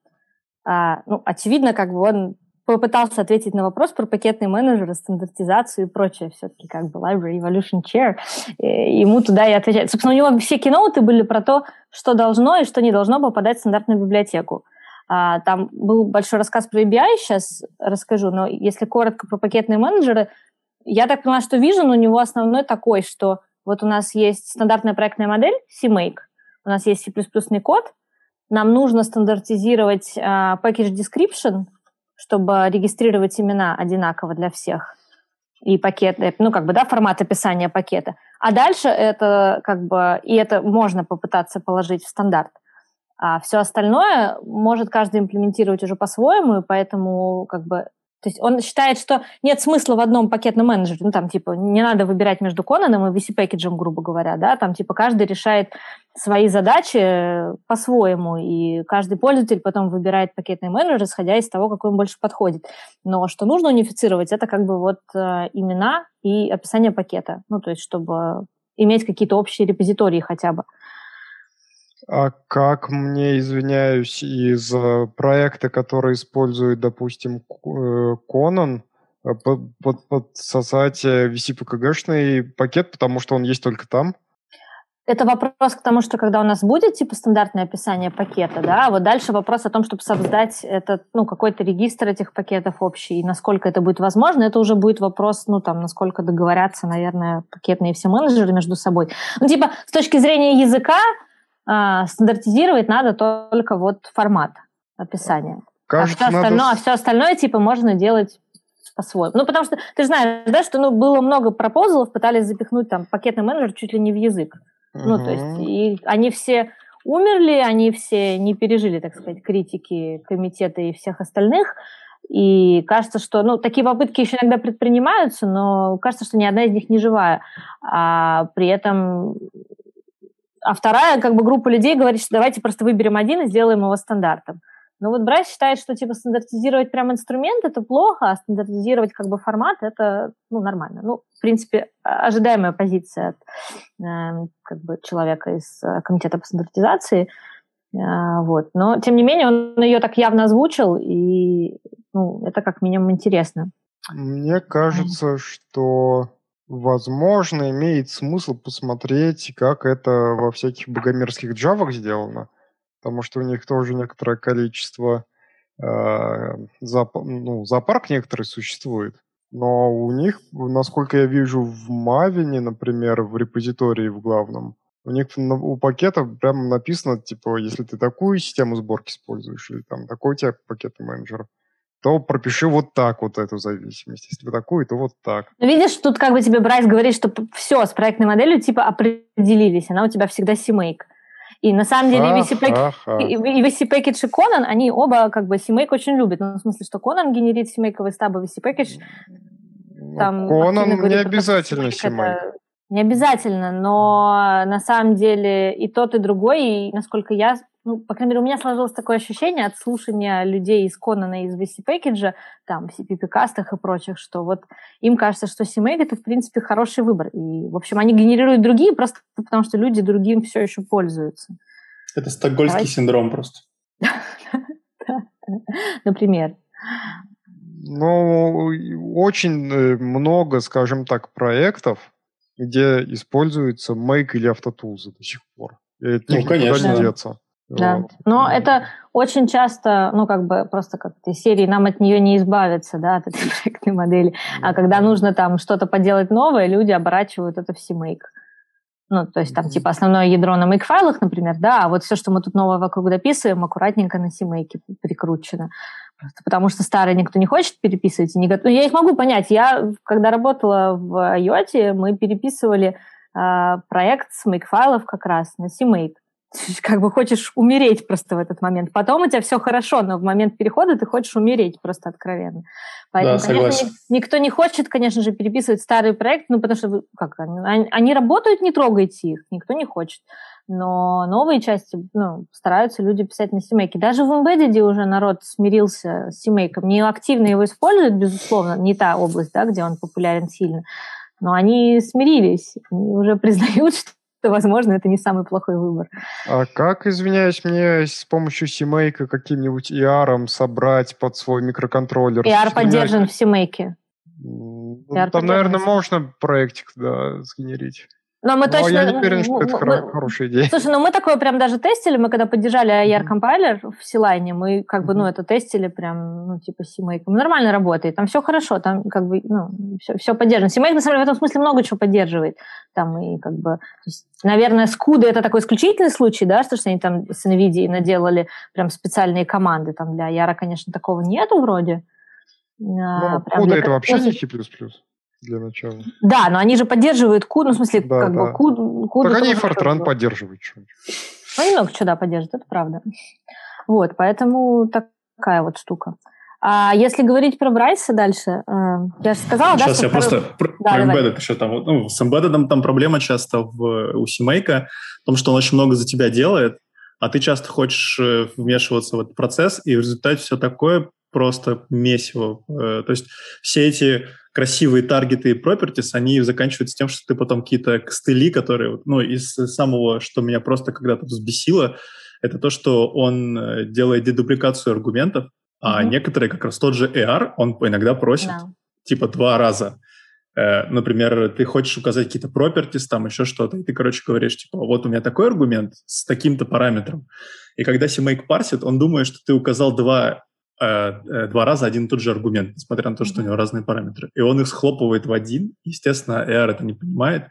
А, ну, очевидно, как бы он попытался ответить на вопрос про пакетные менеджеры, стандартизацию и прочее. Все-таки как бы Library Evolution Chair. И ему туда и отвечать. Собственно, у него все киноуты были про то, что должно и что не должно попадать в стандартную библиотеку. А, там был большой рассказ про ABI, сейчас расскажу, но если коротко про пакетные менеджеры, я так поняла, что Vision у него основной такой, что вот у нас есть стандартная проектная модель CMake, у нас есть C++ код, нам нужно стандартизировать uh, package description, чтобы регистрировать имена одинаково для всех и пакеты, ну, как бы, да, формат описания пакета. А дальше это, как бы, и это можно попытаться положить в стандарт. А все остальное может каждый имплементировать уже по-своему, и поэтому, как бы, то есть он считает, что нет смысла в одном пакетном менеджере. Ну, там, типа, не надо выбирать между Конаном и VC-пэкэджем, грубо говоря, да, там, типа, каждый решает свои задачи по-своему, и каждый пользователь потом выбирает пакетный менеджер, исходя из того, какой ему больше подходит. Но что нужно унифицировать, это как бы вот э, имена и описание пакета. Ну, то есть, чтобы иметь какие-то общие репозитории хотя бы. А как мне, извиняюсь, из э, проекта, который использует, допустим, Conan, э, под, подсосать VC-PKG-шный пакет, потому что он есть только там? Это вопрос к тому, что когда у нас будет типа стандартное описание пакета, да, вот дальше вопрос о том, чтобы создать этот, ну, какой-то регистр этих пакетов общий, и насколько это будет возможно, это уже будет вопрос, ну, там, насколько договорятся, наверное, пакетные все менеджеры между собой. Ну, типа, с точки зрения языка, а, стандартизировать надо только вот формат описания. Кажется, а, все остальное, надо... а все остальное, типа, можно делать по-своему. Ну, потому что ты знаешь, да, что ну, было много пропозалов, пытались запихнуть там пакетный менеджер чуть ли не в язык. Uh-huh. Ну, то есть и они все умерли, они все не пережили, так сказать, критики комитета и всех остальных. И кажется, что, ну, такие попытки еще иногда предпринимаются, но кажется, что ни одна из них не живая. А при этом а вторая как бы группа людей говорит, что давайте просто выберем один и сделаем его стандартом. Но вот Брайс считает, что типа стандартизировать прям инструмент это плохо, а стандартизировать как бы формат это ну, нормально. Ну, в принципе, ожидаемая позиция от э, как бы человека из э, комитета по стандартизации. Э, вот. Но, тем не менее, он ее так явно озвучил, и ну, это как минимум интересно. Мне кажется, что возможно имеет смысл посмотреть, как это во всяких богомерзких джавах сделано потому что у них тоже некоторое количество э, зоопарк, ну, зоопарк некоторый существует. Но у них, насколько я вижу, в Мавине, например, в репозитории в главном, у них у пакета прямо написано, типа, если ты такую систему сборки используешь, или там такой у тебя пакет менеджер, то пропиши вот так вот эту зависимость. Если такую, то вот так. Ну, видишь, тут как бы тебе Брайс говорит, что все, с проектной моделью типа определились, она у тебя всегда симейк. И на самом деле и VC, Package, и, Conan, они оба как бы CMake очень любят. Ну, в смысле, что Conan генерит CMake стабы, VC Package там... Conan не говорит, обязательно CMake. Не обязательно, но на самом деле и тот, и другой, и насколько я, ну, по крайней мере, у меня сложилось такое ощущение от слушания людей из Конана, из VC Package, там, в CPP-кастах и прочих, что вот им кажется, что CMake это, в принципе, хороший выбор. И, в общем, они генерируют другие просто потому, что люди другим все еще пользуются. Это стокгольский Давайте. синдром просто. <laughs> Например. Ну, очень э, много, скажем так, проектов, где используется Make или Автотулзы до сих пор. И от ну, конечно. не деться. Да. Вот. Но это очень часто, ну, как бы просто как из серии нам от нее не избавиться, да, от этой <laughs> проектной модели. А когда нужно там что-то поделать новое, люди оборачивают это в CMake. Ну, то есть там типа основное ядро на make-файлах, например, да, а вот все, что мы тут новое вокруг дописываем, аккуратненько на CMake прикручено. Просто потому что старые никто не хочет переписывать. И не готов... Я их могу понять. Я, когда работала в IOT, мы переписывали э, проект с make-файлов как раз на CMake <laughs> как бы хочешь умереть просто в этот момент. Потом у тебя все хорошо, но в момент перехода ты хочешь умереть просто откровенно. Поэтому, да, конечно, никто не хочет, конечно же, переписывать старый проект, ну, потому что как, они, они работают, не трогайте их, никто не хочет. Но новые части ну, стараются люди писать на семейке. Даже в Embedded уже народ смирился с семейком. Не активно его используют, безусловно, не та область, да, где он популярен сильно. Но они смирились, они уже <laughs> признают, что то, возможно, это не самый плохой выбор. А как, извиняюсь, мне с помощью CMake каким-нибудь ER собрать под свой микроконтроллер? ER поддержан в CMake. Ну, там, наверное, можно проектик да, сгенерить. Но мы Но точно... я не уверен, что это мы, хорошая идея. Слушай, ну мы такое прям даже тестили, мы когда поддержали AR компайлер в Силайне, мы как бы, ну, это тестили прям, ну, типа CMake. Нормально работает, там все хорошо, там как бы, ну, все, все поддержано. CMake, на самом деле, в этом смысле много чего поддерживает. Там и как бы, есть, наверное, скуды это такой исключительный случай, да, что, что они там с NVIDIA наделали прям специальные команды там для Яра, конечно, такого нету вроде. Ну, а, куда это вообще не C++ для начала. Да, но они же поддерживают куд, ну, в смысле, да, как да. бы куд... куд так они и Fortran поддерживают что-нибудь. Ну, много чего, да, поддерживают, это правда. Вот, поэтому такая вот штука. А если говорить про Брайса дальше, э, я же сказала, Сейчас да, я просто про, да, про Embedded еще там. Ну, с Embedded там проблема часто в, у CMake в том, что он очень много за тебя делает, а ты часто хочешь э, вмешиваться в этот процесс, и в результате все такое просто месиво. Э, то есть все эти красивые таргеты и properties, они заканчиваются тем, что ты потом какие-то костыли, которые, ну, из самого, что меня просто когда-то взбесило, это то, что он э, делает дедубликацию аргументов, а mm-hmm. некоторые, как раз тот же AR, он иногда просит, no. типа, два раза. Э, например, ты хочешь указать какие-то properties, там еще что-то, и ты, короче, говоришь, типа, вот у меня такой аргумент с таким-то параметром. И когда CMake парсит, он думает, что ты указал два два раза один и тот же аргумент, несмотря на то, что у него разные параметры. И он их схлопывает в один. Естественно, AR это не понимает.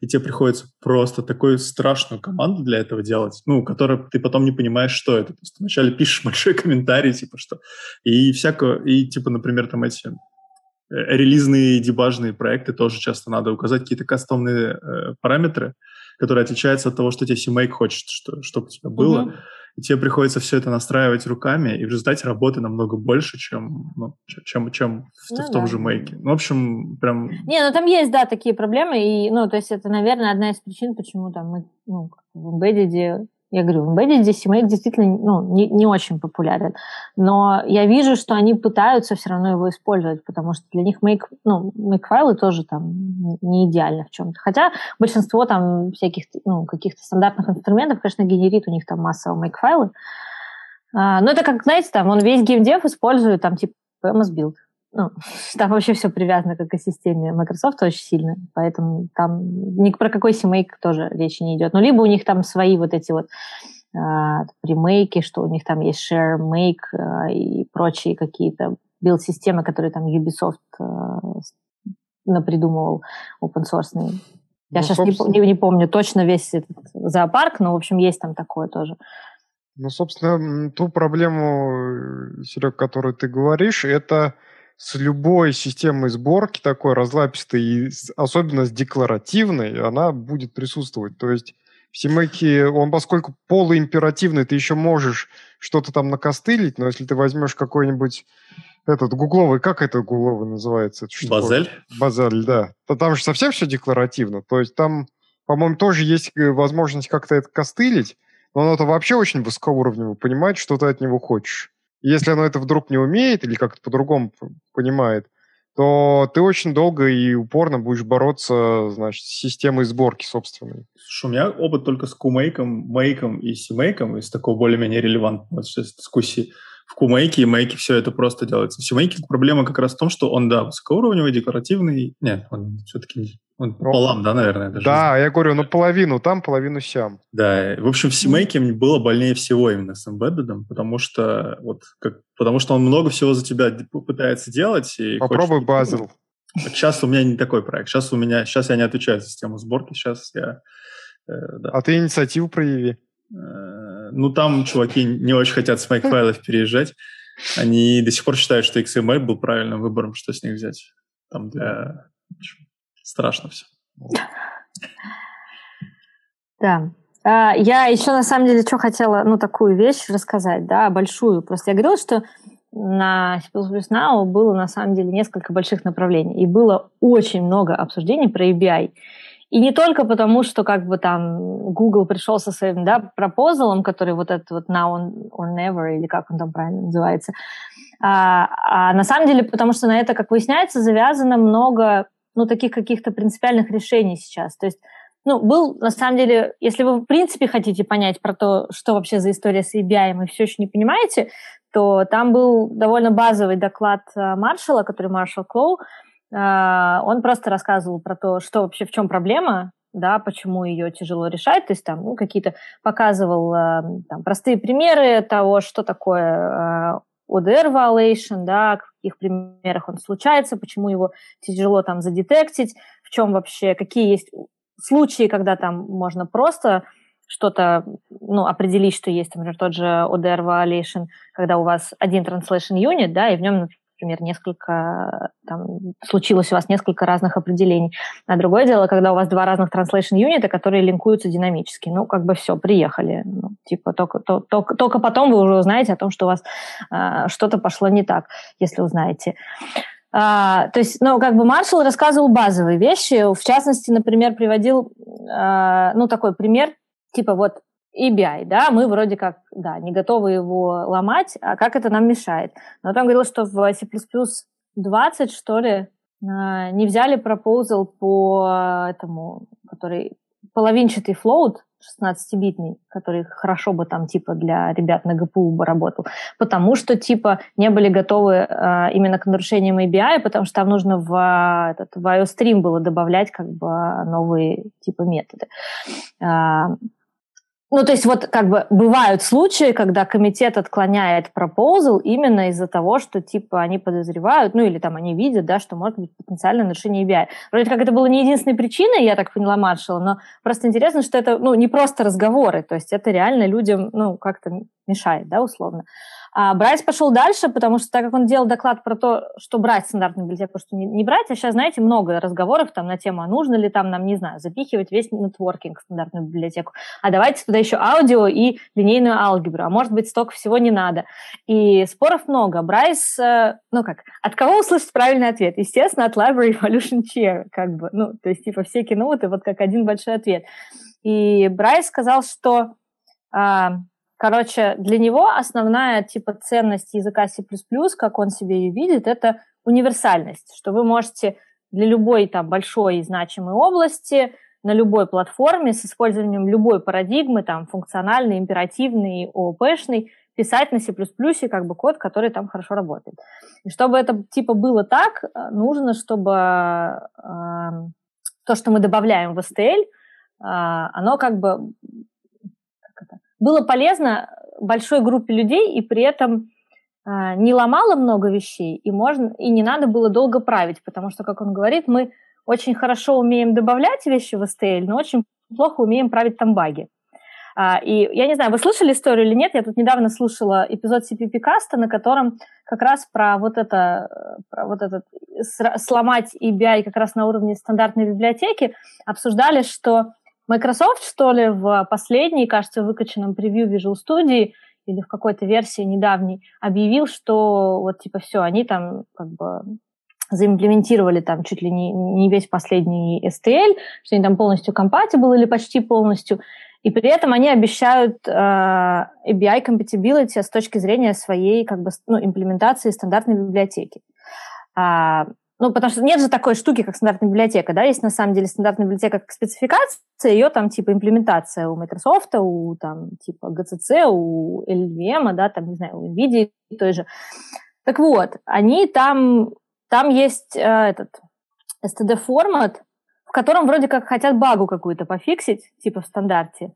И тебе приходится просто такую страшную команду для этого делать, ну, которая ты потом не понимаешь, что это. То есть ты вначале пишешь <laughs> большой комментарий, типа что. И всякое, и типа, например, там эти релизные дебажные проекты тоже часто надо указать какие-то кастомные э, параметры, которые отличаются от того, что тебе CMake хочет, что, чтобы у тебя было. Mm-hmm. И тебе приходится все это настраивать руками, и в результате работы намного больше, чем, ну, чем, чем в, ну, в том да. же Make. Ну, в общем, прям... Не, ну там есть, да, такие проблемы, и, ну, то есть это, наверное, одна из причин, почему там мы, ну, в Embedded я говорю, в Embedded здесь CMake действительно ну, не, не очень популярен. Но я вижу, что они пытаются все равно его использовать, потому что для них make, ну, make файлы тоже там не идеально в чем-то. Хотя большинство там всяких ну, каких-то стандартных инструментов, конечно, генерит у них там массово make файлы. А, но это как, знаете, там он весь геймдев использует там типа MS Build ну, <laughs> там вообще все привязано к экосистеме Microsoft очень сильно, поэтому там ни про какой CMake тоже речи не идет. Ну, либо у них там свои вот эти вот э, премейки, что у них там есть share make э, и прочие какие-то билд-системы, которые там Ubisoft э, напридумывал open source. Я ну, сейчас собственно... не, не, не помню точно весь этот зоопарк, но, в общем, есть там такое тоже. Ну, собственно, ту проблему, Серег, которую ты говоришь, это с любой системой сборки такой разлапистой, и особенно с декларативной, она будет присутствовать. То есть в CMake, он поскольку полуимперативный, ты еще можешь что-то там накостылить, но если ты возьмешь какой-нибудь этот гугловый, как это гугловый называется? Это Базель? Базель, да. То там же совсем все декларативно. То есть там, по-моему, тоже есть э, возможность как-то это костылить, но оно-то вообще очень высокоуровнево понимает, что ты от него хочешь. Если оно это вдруг не умеет или как-то по-другому понимает, то ты очень долго и упорно будешь бороться, значит, с системой сборки собственной. Слушай, у меня опыт только с кумейком, мейком и симейком из такого более-менее релевантного дискуссии в кумейке и мейке все это просто делается. В симейке проблема как раз в том, что он, да, высокоуровневый, декоративный. Нет, он все-таки он пополам, да, наверное? Даже да, я говорю, ну половину там, половину сям. Да, в общем, в симейке мне было больнее всего именно с embedded, потому что вот как, потому что он много всего за тебя пытается делать. И Попробуй хочет, базил. Сейчас у меня не такой проект. Сейчас у меня, сейчас я не отвечаю за систему сборки, сейчас я... Э, да. А ты инициативу прояви. Э, ну, там чуваки не очень хотят с майк-файлов переезжать. Они до сих пор считают, что XML был правильным выбором, что с них взять. Там для... Страшно все. Да. А, я еще на самом деле что хотела, ну, такую вещь рассказать, да, большую. Просто я говорила, что на C++ Now было на самом деле несколько больших направлений, и было очень много обсуждений про ABI. И не только потому, что как бы там Google пришел со своим да, пропозалом, который вот этот вот now or never, или как он там правильно называется, а, а на самом деле потому, что на это, как выясняется, завязано много ну, таких каких-то принципиальных решений сейчас. То есть ну, был, на самом деле, если вы в принципе хотите понять про то, что вообще за история с ABI, и все еще не понимаете, то там был довольно базовый доклад э, Маршала, который Маршал Клоу, а, он просто рассказывал про то, что вообще, в чем проблема, да, почему ее тяжело решать, то есть там ну, какие-то показывал а, там, простые примеры того, что такое ODR violation, да, в каких примерах он случается, почему его тяжело там задетектить, в чем вообще, какие есть случаи, когда там можно просто что-то ну, определить, что есть, например, тот же ODR violation, когда у вас один translation unit, да, и в нем, например, несколько, там, случилось у вас несколько разных определений. А другое дело, когда у вас два разных translation юнита, которые линкуются динамически. Ну, как бы все, приехали. Ну, типа, только, то, только, только потом вы уже узнаете о том, что у вас э, что-то пошло не так, если узнаете. А, то есть, ну, как бы Маршалл рассказывал базовые вещи, в частности, например, приводил, а, ну, такой пример, типа вот EBI, да, мы вроде как, да, не готовы его ломать, а как это нам мешает? Но там говорил, что в C++ 20, что ли, а, не взяли пропозал по этому, который половинчатый float, 16-битный, который хорошо бы там типа для ребят на ГПУ бы работал, потому что типа не были готовы э, именно к нарушениям ABI, потому что там нужно в, этот, в IOStream было добавлять как бы новые типа методы. Э, ну, то есть вот как бы бывают случаи, когда комитет отклоняет пропозал именно из-за того, что типа они подозревают, ну или там они видят, да, что может быть потенциальное нарушение EBI. Вроде как это было не единственной причиной, я так поняла Маршала, но просто интересно, что это, ну, не просто разговоры, то есть это реально людям, ну, как-то мешает, да, условно. А Брайс пошел дальше, потому что так как он делал доклад про то, что брать стандартную библиотеку, что не, не брать, а сейчас, знаете, много разговоров там на тему, а нужно ли там нам, не знаю, запихивать весь networking в стандартную библиотеку, а давайте туда еще аудио и линейную алгебру, а может быть столько всего не надо. И споров много. Брайс, э, ну как, от кого услышать правильный ответ? Естественно, от Library Evolution Chair, как бы, ну, то есть типа весь keynote вот как один большой ответ. И Брайс сказал, что а, Короче, для него основная типа ценность языка C++, как он себе ее видит, это универсальность, что вы можете для любой там большой и значимой области на любой платформе с использованием любой парадигмы, там, функциональной, императивной, ООП-шной, писать на C++ как бы код, который там хорошо работает. И чтобы это типа было так, нужно, чтобы э, то, что мы добавляем в STL, э, оно как бы было полезно большой группе людей и при этом э, не ломало много вещей, и, можно, и не надо было долго править, потому что, как он говорит, мы очень хорошо умеем добавлять вещи в STL, но очень плохо умеем править там баги. А, и я не знаю, вы слышали историю или нет, я тут недавно слушала эпизод CPP каста, на котором как раз про вот это, про вот этот сломать EBI как раз на уровне стандартной библиотеки обсуждали, что Microsoft, что ли, в последней, кажется, выкачанном превью Visual Studio или в какой-то версии недавней объявил, что вот типа все, они там как бы заимплементировали там чуть ли не, не весь последний STL, что они там полностью compatible или почти полностью, и при этом они обещают э, ABI compatibility с точки зрения своей как бы ну, имплементации стандартной библиотеки. А, ну, потому что нет же такой штуки, как стандартная библиотека, да, есть на самом деле стандартная библиотека как спецификация, ее там типа имплементация у Microsoft, у там типа GCC, у LLVM, да, там, не знаю, у NVIDIA той же. Так вот, они там, там есть э, этот std-формат, в котором вроде как хотят багу какую-то пофиксить, типа в стандарте,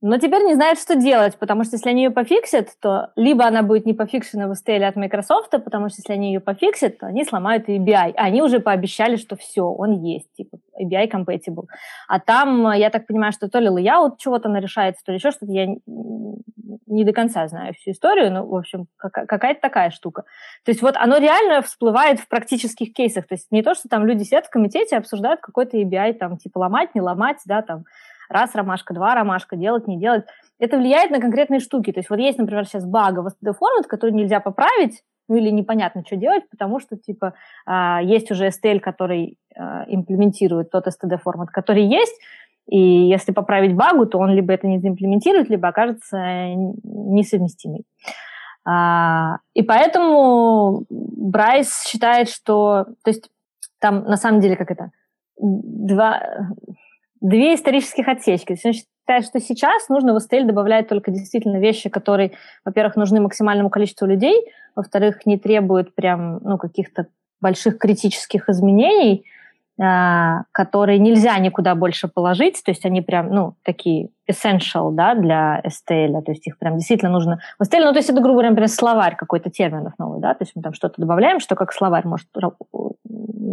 но теперь не знают, что делать, потому что если они ее пофиксят, то либо она будет не пофикшена в STL от Microsoft, потому что если они ее пофиксят, то они сломают ABI. Они уже пообещали, что все, он есть, типа ABI compatible. А там, я так понимаю, что то ли layout чего-то нарешается, то ли еще что-то. Я не до конца знаю всю историю, но, в общем, какая-то такая штука. То есть вот оно реально всплывает в практических кейсах. То есть не то, что там люди сидят в комитете и обсуждают какой-то ABI, там, типа ломать, не ломать, да, там, раз ромашка, два ромашка, делать, не делать. Это влияет на конкретные штуки. То есть вот есть, например, сейчас баг в STD формат, который нельзя поправить, ну или непонятно, что делать, потому что, типа, а, есть уже STL, который а, имплементирует тот STD формат, который есть, и если поправить багу, то он либо это не заимплементирует, либо окажется несовместимый. А, и поэтому Брайс считает, что... То есть там на самом деле как это... Два, две исторических отсечки. То есть он считает, что сейчас нужно в STL добавлять только действительно вещи, которые, во-первых, нужны максимальному количеству людей, во-вторых, не требуют прям ну, каких-то больших критических изменений, которые нельзя никуда больше положить, то есть они прям, ну, такие essential, да, для STL, то есть их прям действительно нужно... В STL, ну, то есть это, грубо говоря, например, словарь какой-то терминов новый, да, то есть мы там что-то добавляем, что как словарь может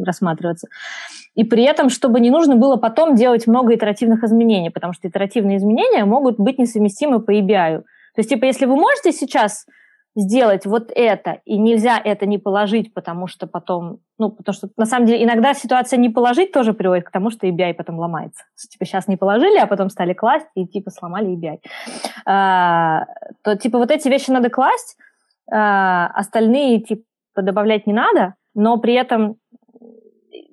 рассматриваться. И при этом, чтобы не нужно было потом делать много итеративных изменений, потому что итеративные изменения могут быть несовместимы по EBI. То есть, типа, если вы можете сейчас сделать вот это, и нельзя это не положить, потому что потом, ну, потому что на самом деле иногда ситуация не положить тоже приводит к тому, что EBI потом ломается. Типа сейчас не положили, а потом стали класть и типа сломали EBI. А, то типа вот эти вещи надо класть, а, остальные типа добавлять не надо, но при этом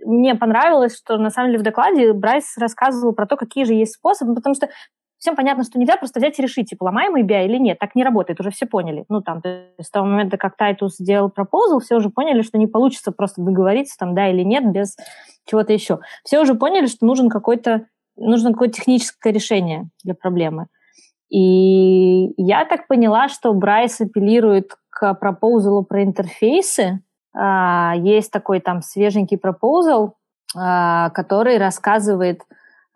мне понравилось, что на самом деле в докладе Брайс рассказывал про то, какие же есть способы, потому что всем понятно, что нельзя просто взять и решить, типа, ломаем ABI или нет. Так не работает, уже все поняли. Ну, там, то есть с того момента, как Тайтус сделал proposal, все уже поняли, что не получится просто договориться, там, да или нет, без чего-то еще. Все уже поняли, что нужен какой-то, нужно какое-то техническое решение для проблемы. И я так поняла, что Брайс апеллирует к proposal у про интерфейсы. А, есть такой там свеженький proposal, а, который рассказывает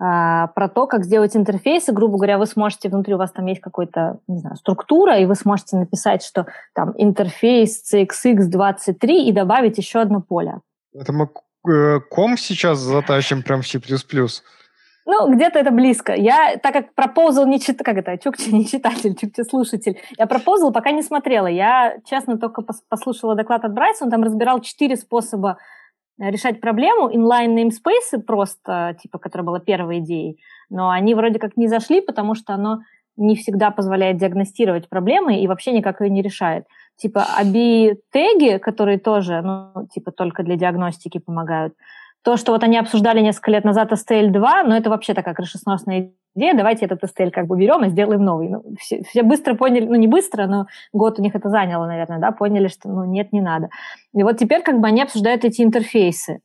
про то, как сделать интерфейсы. Грубо говоря, вы сможете, внутри у вас там есть какая-то, не знаю, структура, и вы сможете написать, что там интерфейс CXX23 и добавить еще одно поле. Это мы э, ком сейчас затащим прям в C++? Ну, где-то это близко. Я, так как пропозал не читатель, как это, чукчи не читатель, чукчи слушатель, я пропозал пока не смотрела. Я, честно, только послушала доклад от Брайса, он там разбирал четыре способа решать проблему. Inline namespace просто, типа, которая была первой идеей, но они вроде как не зашли, потому что оно не всегда позволяет диагностировать проблемы и вообще никак ее не решает. Типа ABI-теги, которые тоже, ну, типа, только для диагностики помогают, то, что вот они обсуждали несколько лет назад STL2, но это вообще такая крышесносная идея, давайте этот STL как бы берем и сделаем новый. Ну, все, все быстро поняли, ну не быстро, но год у них это заняло, наверное, да, поняли, что ну нет, не надо. И вот теперь как бы они обсуждают эти интерфейсы.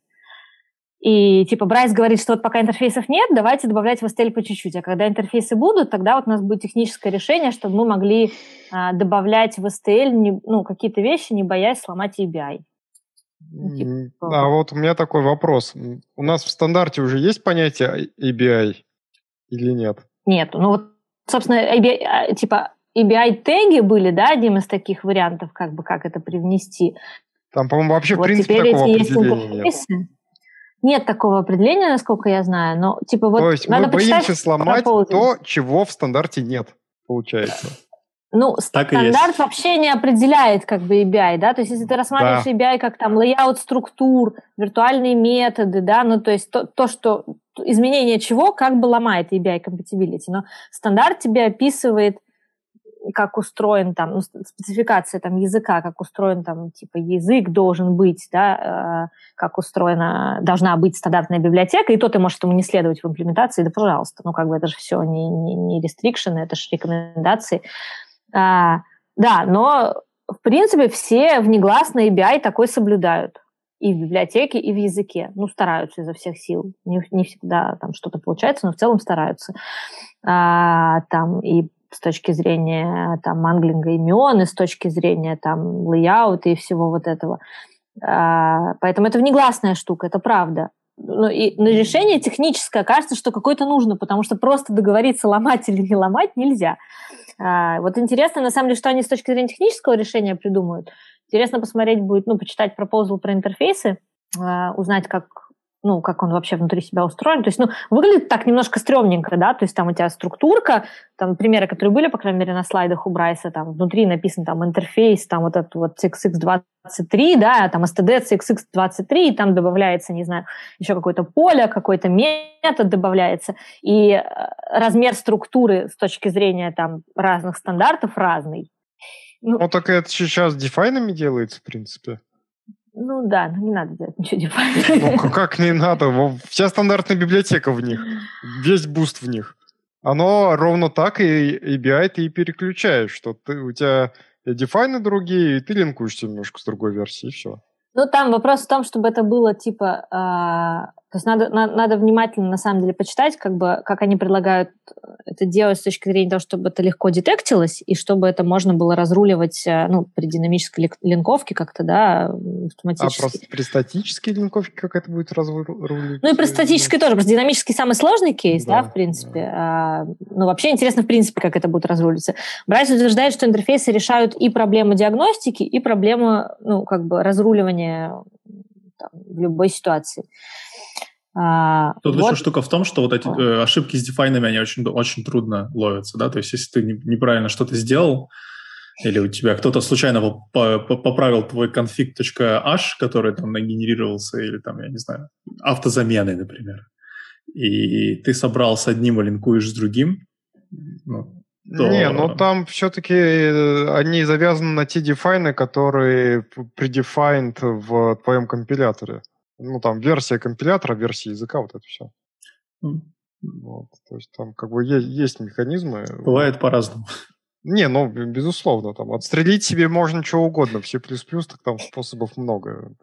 И типа Брайс говорит, что вот пока интерфейсов нет, давайте добавлять в STL по чуть-чуть. А когда интерфейсы будут, тогда вот у нас будет техническое решение, чтобы мы могли а, добавлять в STL не, ну, какие-то вещи, не боясь сломать ABI. Ну, типа, а вот у меня такой вопрос. У нас в стандарте уже есть понятие ABI или нет? Нет. Ну вот, собственно, ABI, а, типа ABI-теги были, да, одним из таких вариантов, как бы как это привнести. Там, по-моему, вообще вот в принципе такого определения нет. Нет такого определения, насколько я знаю, но типа вот То есть надо мы боимся сломать то, чего в стандарте нет, получается. Ну, так стандарт вообще не определяет как бы ABI, да, то есть если ты рассматриваешь да. ABI как там layout структур, виртуальные методы, да, ну то есть то, то, что изменение чего как бы ломает ABI compatibility, но стандарт тебе описывает, как устроен там, ну, спецификация там языка, как устроен там, типа, язык должен быть, да, э, как устроена, должна быть стандартная библиотека, и то ты можешь этому не следовать в имплементации, да пожалуйста, ну, как бы это же все не, не, не restriction, это же рекомендации. А, да, но в принципе все внегласно ABI такой соблюдают. И в библиотеке, и в языке. Ну, стараются изо всех сил. Не, не всегда там что-то получается, но в целом стараются. А, там и с точки зрения там англинга имен, и с точки зрения там лейаута и всего вот этого. А, поэтому это внегласная штука, это правда. Ну, и на решение техническое кажется, что какое-то нужно, потому что просто договориться, ломать или не ломать нельзя. А, вот интересно, на самом деле, что они с точки зрения технического решения придумают. Интересно посмотреть будет, ну, почитать пропозал про интерфейсы, а, узнать, как ну, как он вообще внутри себя устроен. То есть, ну, выглядит так немножко стрёмненько, да, то есть там у тебя структурка, там примеры, которые были, по крайней мере, на слайдах у Брайса, там внутри написан там интерфейс, там вот этот вот CXX23, да, там std CXX23, и там добавляется, не знаю, еще какое-то поле, какой-то метод добавляется, и э, размер структуры с точки зрения там разных стандартов разный. Ну, ну так это сейчас define ами делается, в принципе. Ну да, ну не надо делать ничего define а. <laughs> Ну как не надо? Вся стандартная библиотека в них. Весь Boost в них. Оно ровно так и ABI ты и переключаешь, что ты, у тебя define ы другие, и ты линкуешься немножко с другой версией, и все. Ну, там вопрос в том, чтобы это было типа а, то есть надо, на, надо внимательно, на самом деле, почитать, как, бы, как они предлагают это делать с точки зрения того, чтобы это легко детектилось, и чтобы это можно было разруливать э, ну, при динамической линковке как-то, да, автоматически. А просто при статической линковке как это будет разруливать? Ну и при статической тоже. Просто динамический самый сложный кейс, да, да в принципе. Да. А, ну, вообще интересно, в принципе, как это будет разруливаться. Брайс утверждает, что интерфейсы решают и проблему диагностики, и проблему, ну, как бы разруливания в любой ситуации. А, Тут вот. еще штука в том, что вот эти э, ошибки с дефайнами, они очень, очень трудно ловятся, да, то есть если ты не, неправильно что-то сделал, или у тебя кто-то случайно поправил твой config.h, который там нагенерировался, или там, я не знаю, автозамены, например, и ты собрал с одним и линкуешь с другим, ну, то... Не, ну там все-таки э, они завязаны на те дефайны, которые predefined в твоем компиляторе. Ну, там версия компилятора, версия языка, вот это все. Mm. Вот, то есть там как бы есть, есть механизмы. Бывает по-разному. Не, ну, безусловно, там отстрелить себе можно чего угодно. В C++ так там способов много.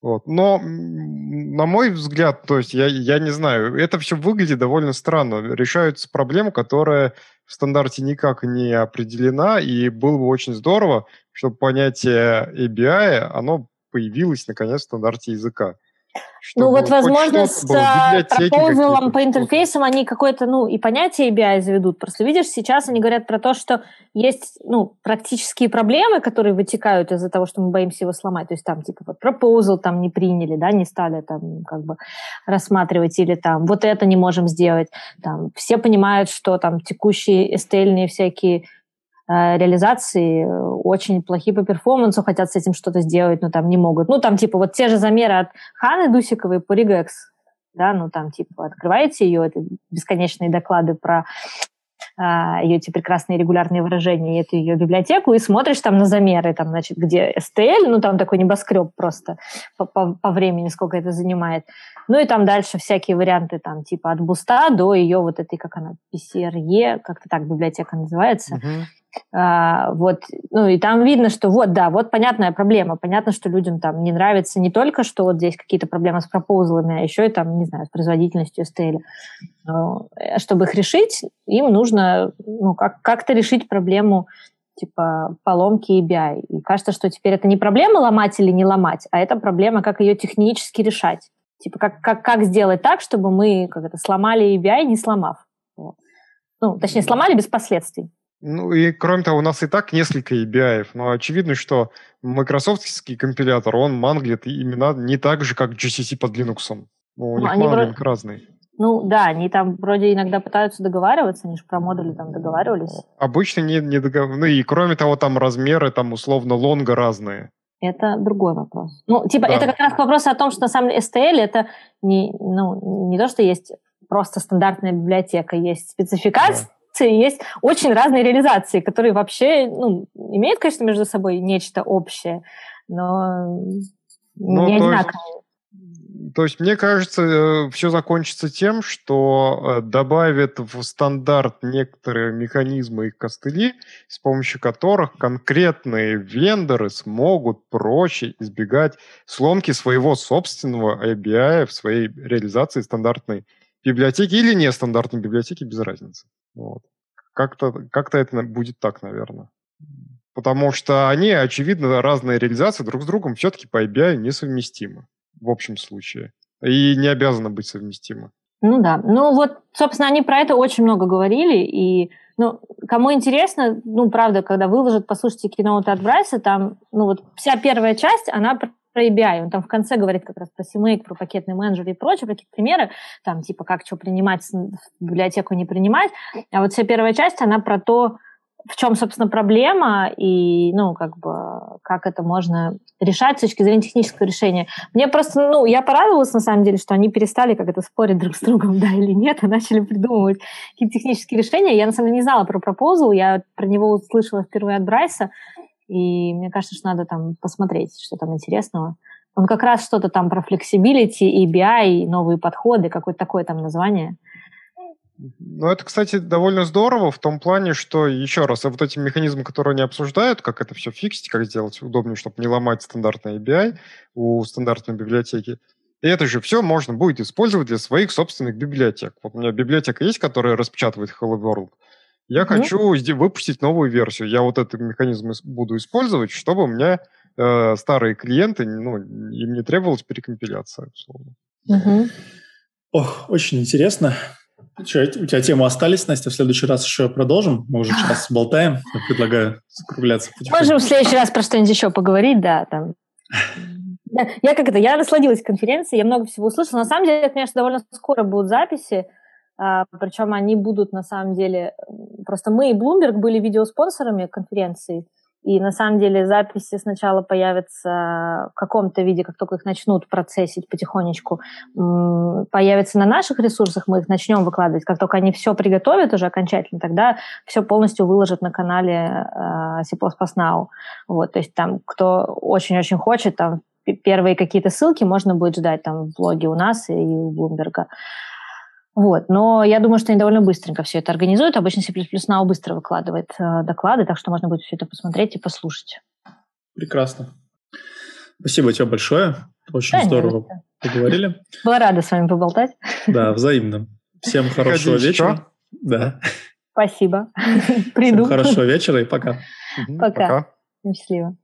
Вот. Но, на мой взгляд, то есть я, я не знаю, это все выглядит довольно странно. Решаются проблемы, которая в стандарте никак не определена, и было бы очень здорово, чтобы понятие ABI, оно появилось наконец в стандарте языка. Ну вот, возможно, с пропозалом по интерфейсам они какое-то, ну, и понятие ABI заведут. Просто видишь, сейчас они говорят про то, что есть, ну, практические проблемы, которые вытекают из-за того, что мы боимся его сломать. То есть там, типа, вот proposal там не приняли, да, не стали там как бы рассматривать, или там вот это не можем сделать. Там все понимают, что там текущие STL всякие реализации э, очень плохие по перформансу, хотят с этим что-то сделать, но там не могут. Ну, там, типа, вот те же замеры от Ханы Дусиковой по Регекс, да, ну, там, типа, открываете ее, это бесконечные доклады про а, ее эти прекрасные регулярные выражения, эту ее библиотеку, и смотришь там на замеры, там, значит, где STL, ну, там такой небоскреб просто по, по, по времени, сколько это занимает. Ну, и там дальше всякие варианты, там, типа от буста до ее вот этой, как она, PCRE, как-то так библиотека называется, uh-huh а, вот, ну и там видно, что вот, да, вот понятная проблема. Понятно, что людям там не нравится не только, что вот здесь какие-то проблемы с пропозалами, а еще и там, не знаю, с производительностью. Но, э, чтобы их решить, им нужно ну, как- как-то решить проблему типа поломки EBI. И кажется, что теперь это не проблема ломать или не ломать, а это проблема, как ее технически решать. Типа как, как, как сделать так, чтобы мы как это, сломали EBI, не сломав. Ну, точнее, сломали без последствий. Ну и кроме того, у нас и так несколько ABI, но очевидно, что майкрософтский компилятор, он манглит имена не так же, как GCC под Linux. Ну, у ну, них манглинг вроде... разный. Ну да, они там вроде иногда пытаются договариваться, они же про модули там договаривались. Обычно не, не договариваются. Ну и кроме того, там размеры там условно лонга разные. Это другой вопрос. Ну, типа, да. это как раз вопрос о том, что на самом деле STL это не, ну, не то, что есть просто стандартная библиотека, есть спецификация, да реализации есть очень разные реализации, которые вообще ну, имеют, конечно, между собой нечто общее, но ну, не одинаковые. То есть, мне кажется, э, все закончится тем, что э, добавят в стандарт некоторые механизмы и костыли, с помощью которых конкретные вендоры смогут проще избегать сломки своего собственного ABI в своей реализации стандартной библиотеки или нестандартной библиотеки, без разницы. Вот. Как-то как это будет так, наверное. Потому что они, очевидно, разные реализации друг с другом все-таки по ABI несовместимы в общем случае. И не обязаны быть совместимы. Ну да. Ну вот, собственно, они про это очень много говорили, и ну, кому интересно, ну, правда, когда выложат, послушайте киноуты от Брайса, там, ну, вот вся первая часть, она про ABI. Он там в конце говорит как раз про CMake, про пакетный менеджер и прочее, про какие-то примеры, там типа как что принимать библиотеку, не принимать. А вот вся первая часть, она про то, в чем, собственно, проблема и, ну, как бы, как это можно решать с точки зрения технического решения. Мне просто, ну, я порадовалась, на самом деле, что они перестали как это спорить друг с другом, <laughs> да или нет, а начали придумывать какие-то технические решения. Я, на самом деле, не знала про пропозал, я про него услышала впервые от Брайса, и мне кажется, что надо там посмотреть, что там интересного. Он как раз что-то там про flexibility, EBI, новые подходы, какое-то такое там название. Ну, это, кстати, довольно здорово в том плане, что, еще раз, вот эти механизмы, которые они обсуждают, как это все фиксить, как сделать удобнее, чтобы не ломать стандартный ABI у стандартной библиотеки, и это же все можно будет использовать для своих собственных библиотек. Вот у меня библиотека есть, которая распечатывает Hello World. Я mm-hmm. хочу выпустить новую версию. Я вот этот механизм буду использовать, чтобы у меня э, старые клиенты, ну, им не требовалась перекомпиляция, условно. Mm-hmm. Ох, очень интересно. Что, у тебя темы остались, Настя? В следующий раз еще продолжим. Мы уже час <laughs> болтаем. Я предлагаю закругляться. Можем в следующий раз про что-нибудь еще поговорить, да, там. <laughs> Я как это, я насладилась конференцией, я много всего услышала. На самом деле, конечно, довольно скоро будут записи. А, Причем они будут на самом деле... Просто мы и Bloomberg были видеоспонсорами конференции, и на самом деле записи сначала появятся в каком-то виде, как только их начнут процессить потихонечку, появятся на наших ресурсах, мы их начнем выкладывать. Как только они все приготовят уже окончательно, тогда все полностью выложат на канале uh, C++. Вот, то есть там, кто очень-очень хочет, там первые какие-то ссылки можно будет ждать там в блоге у нас и у Bloomberg. Вот. Но я думаю, что они довольно быстренько все это организуют. Обычно C++ Now быстро выкладывает э, доклады, так что можно будет все это посмотреть и послушать. Прекрасно. Спасибо тебе большое. Очень да, здорово нет, поговорили. <laughs> Была рада с вами поболтать. Да, взаимно. Всем хорошего Ходить, вечера. Что? Да. Спасибо. <laughs> Приду. Всем хорошего вечера и пока. Пока. Счастливо.